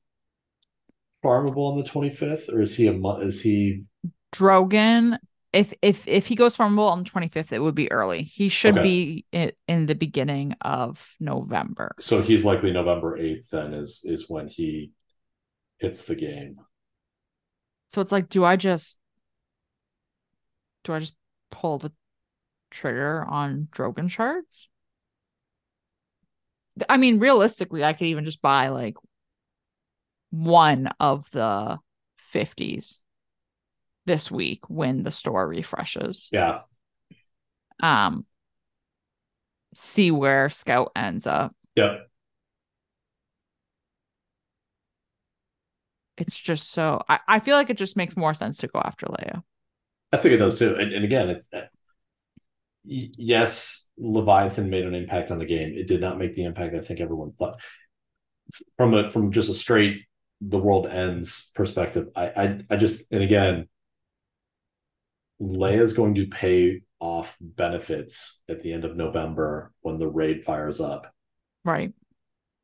farmable on the 25th or is he a is he Drogon if if if he goes farmable on the 25th it would be early he should okay. be in, in the beginning of november so he's likely november 8th then is is when he hits the game so it's like, do I just do I just pull the trigger on Drogon shards? I mean, realistically, I could even just buy like one of the 50s this week when the store refreshes. Yeah. Um see where Scout ends up. Yep. it's just so I, I feel like it just makes more sense to go after Leia. I think it does too. And, and again, it's uh, yes, Leviathan made an impact on the game. It did not make the impact I think everyone thought. From a from just a straight the world ends perspective, I I, I just and again, Leia's going to pay off benefits at the end of November when the raid fires up. Right.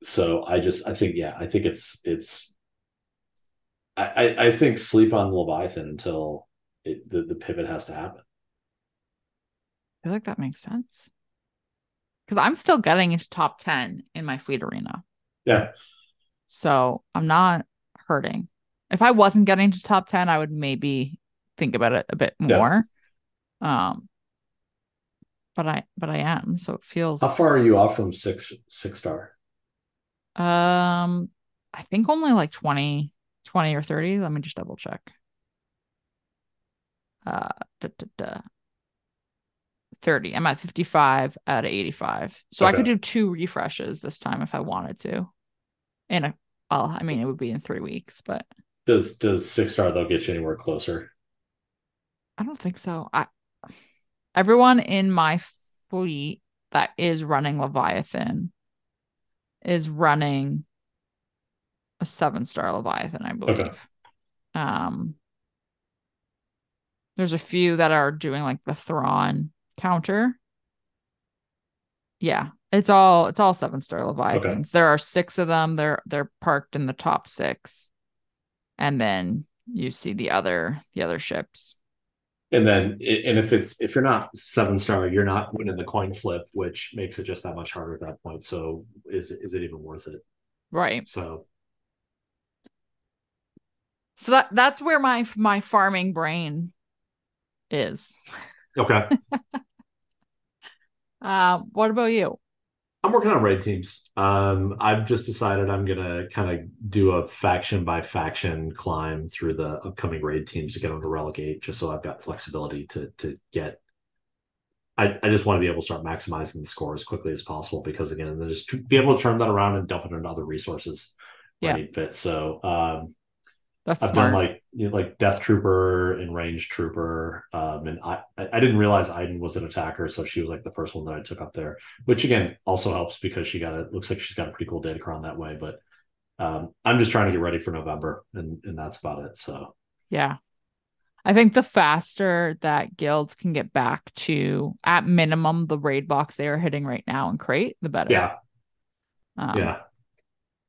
So I just I think yeah, I think it's it's I, I think sleep on Leviathan until it, the, the pivot has to happen. I feel like that makes sense. Because I'm still getting into top 10 in my fleet arena. Yeah. So I'm not hurting. If I wasn't getting to top 10, I would maybe think about it a bit more. Yeah. Um but I but I am, so it feels How far are you off from six six star? Um, I think only like 20, 20 or 30. Let me just double check. Uh, da, da, da. 30. I'm at 55 out of 85. So okay. I could do two refreshes this time if I wanted to. And a well, I mean it would be in three weeks, but does does six star though get you anywhere closer? I don't think so. I everyone in my fleet that is running Leviathan is running a seven star Leviathan, I believe. Okay. Um, there's a few that are doing like the Thrawn counter. Yeah, it's all it's all seven star Leviathans. Okay. There are six of them. They're they're parked in the top six, and then you see the other the other ships. And then, and if it's if you're not seven star, you're not winning the coin flip, which makes it just that much harder at that point. So, is is it even worth it? Right. So, so that that's where my my farming brain is. Okay. um, (laughs) what about you? I'm working on raid teams. Um, I've just decided I'm gonna kind of do a faction by faction climb through the upcoming raid teams to get them to relegate, just so I've got flexibility to to get. I, I just want to be able to start maximizing the score as quickly as possible because again, then just to be able to turn that around and dump it into other resources yeah. fit. So um, that's I've smart. done like you know, like Death Trooper and Range Trooper, um, and I I didn't realize Iden was an attacker, so she was like the first one that I took up there, which again also helps because she got it. Looks like she's got a pretty cool datacron that way, but um, I'm just trying to get ready for November, and and that's about it. So yeah, I think the faster that guilds can get back to at minimum the raid box they are hitting right now and Krayt, the better. Yeah, um, yeah.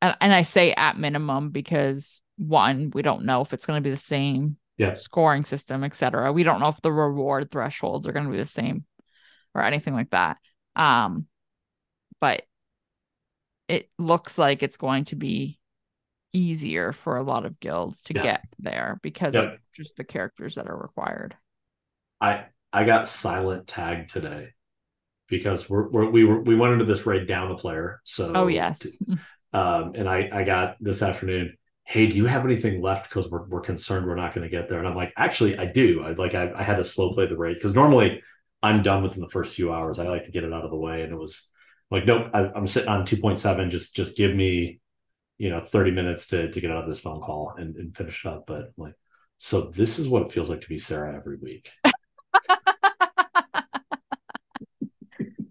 And, and I say at minimum because one, we don't know if it's going to be the same yeah. scoring system, etc. We don't know if the reward thresholds are going to be the same or anything like that. Um, but it looks like it's going to be easier for a lot of guilds to yeah. get there because yep. of just the characters that are required. I I got silent tag today because we're, we're we were we went into this raid down a player. So oh yes, um, and I I got this afternoon hey, do you have anything left? Because we're, we're concerned we're not going to get there. And I'm like, actually, I do. I like, I, I had to slow play the raid because normally I'm done within the first few hours. I like to get it out of the way. And it was like, nope, I, am sitting on 2.7. Just, just give me, you know, 30 minutes to, to get out of this phone call and, and finish it up. But I'm like, so this is what it feels like to be Sarah every week. (laughs)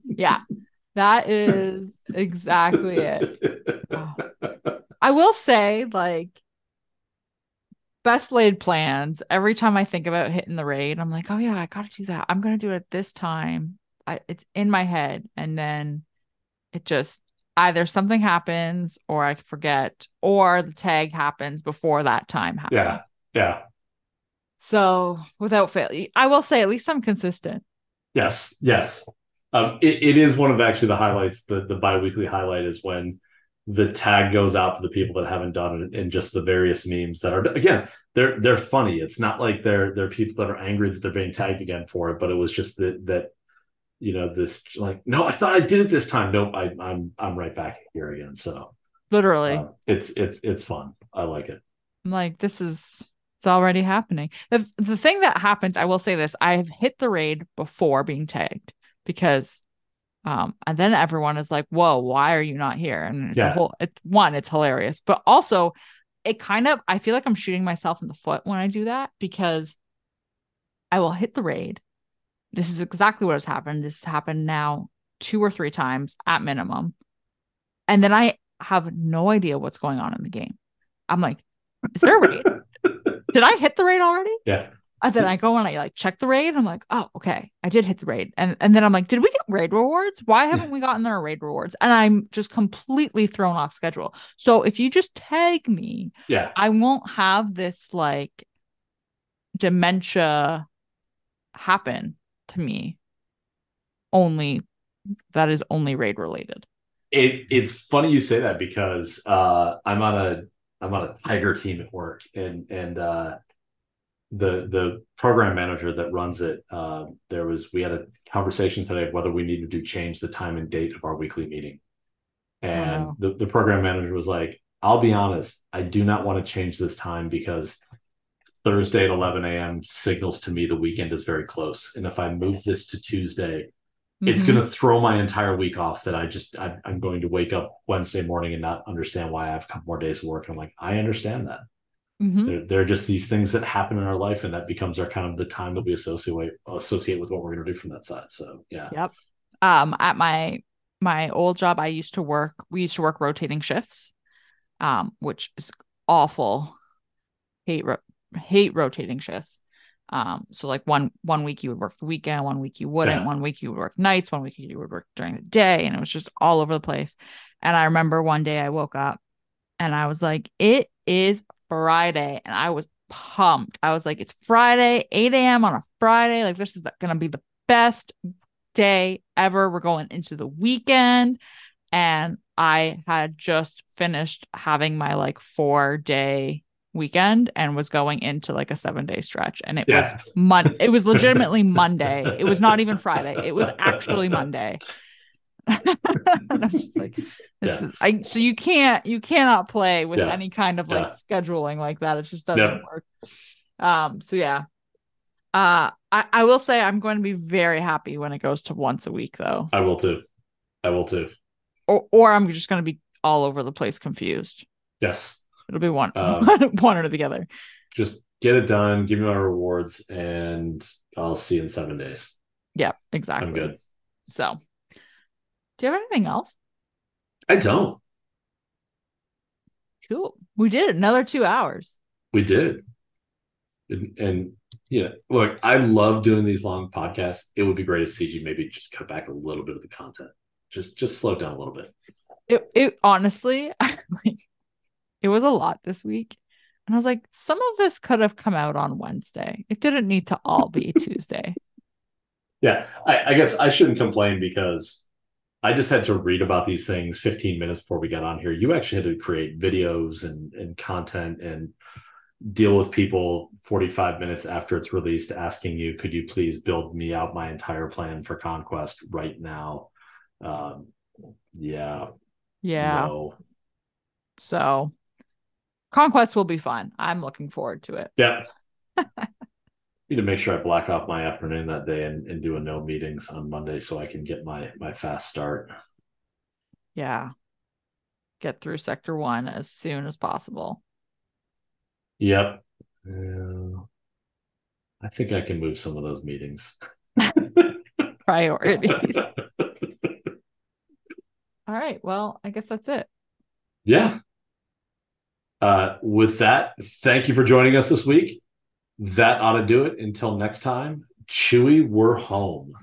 yeah, that is exactly it. (laughs) Oh. I will say, like, best laid plans. Every time I think about hitting the raid, I'm like, oh yeah, I gotta do that. I'm gonna do it this time. I, it's in my head, and then it just either something happens, or I forget, or the tag happens before that time happens. Yeah, yeah. So without fail, I will say at least I'm consistent. Yes, yes. Um, it, it is one of actually the highlights. The the biweekly highlight is when the tag goes out for the people that haven't done it and just the various memes that are again they're they're funny. It's not like they're they're people that are angry that they're being tagged again for it but it was just that that you know this like no i thought i did it this time. Nope I, i'm i'm right back here again. So literally. uh, it's it's it's fun. I like it. I'm like this is it's already happening. The the thing that happens i will say this i've hit the raid before being tagged because um, and then everyone is like, whoa, why are you not here? And it's yeah. a whole, it's one, it's hilarious, but also it kind of, I feel like I'm shooting myself in the foot when I do that because I will hit the raid. This is exactly what has happened. This has happened now two or three times at minimum. And then I have no idea what's going on in the game. I'm like, is there a raid? (laughs) Did I hit the raid already? Yeah. And then I go and I like check the raid. I'm like, oh, okay, I did hit the raid. And and then I'm like, did we get raid rewards? Why haven't we gotten our raid rewards? And I'm just completely thrown off schedule. So if you just tag me, yeah, I won't have this like dementia happen to me. Only that is only raid related. It it's funny you say that because uh I'm on a I'm on a tiger team at work and and uh the the program manager that runs it uh, there was we had a conversation today of whether we needed to change the time and date of our weekly meeting And no. the, the program manager was like, I'll be honest, I do not want to change this time because Thursday at 11 a.m. signals to me the weekend is very close. And if I move this to Tuesday, mm-hmm. it's going to throw my entire week off that I just, I, am going to wake up Wednesday morning and not understand why I have a couple more days of work. And I'm like, I understand that. Mm-hmm. There, there, are just these things that happen in our life, and that becomes our kind of the time that we associate associate with what we're going to do from that side. So yeah. Yep. Um, at my my old job, I used to work. We used to work rotating shifts, um, which is awful. Hate ro- hate rotating shifts. Um, so like one one week you would work the weekend, one week you wouldn't, yeah. one week you would work nights, one week you would work during the day, and it was just all over the place. And I remember one day I woke up and I was like, it is Friday. And I was pumped. I was like, it's Friday, 8 a.m. on a Friday. Like, this is going to be the best day ever. We're going into the weekend. And I had just finished having my like four day weekend and was going into like a seven day stretch. And it yeah. was Monday. It was (laughs) legitimately Monday. It was not even Friday. It was actually Monday. (laughs) (laughs) and I'm just like, this yeah. is I so you can't you cannot play with yeah. any kind of like yeah. scheduling like that. It just doesn't work. Um, so yeah. Uh I, I will say I'm going to be very happy when it goes to once a week though. I will too. I will too. Or or I'm just gonna be all over the place confused. Yes. It'll be one um, (laughs) one or the other. Just get it done, give me my rewards, and I'll see you in seven days. Yeah, exactly. I'm good. So do you have anything else? I don't. Cool. We did another two hours. We did. And, and yeah, look, I love doing these long podcasts. It would be great if CG maybe just cut back a little bit of the content. Just just slow down a little bit. It it honestly, (laughs) like it was a lot this week. And I was like, some of this could have come out on Wednesday. It didn't need to all be (laughs) Tuesday. Yeah, I, I guess I shouldn't complain because I just had to read about these things 15 minutes before we got on here. You actually had to create videos and, and content and deal with people 45 minutes after it's released asking you, could you please build me out my entire plan for conquest right now? Um, yeah. Yeah. No. So conquest will be fun. I'm looking forward to it. Yeah. (laughs) need to make sure I black off my afternoon that day and, and do a no meetings on Monday so I can get my my fast start. Yeah. Get through sector one as soon as possible. Yep. I think I can move some of those meetings. (laughs) Priorities. (laughs) All right. Well, I guess that's it. Yeah. Uh, with that, thank you for joining us this week that ought to do it. Until next time, Chewie, we're home.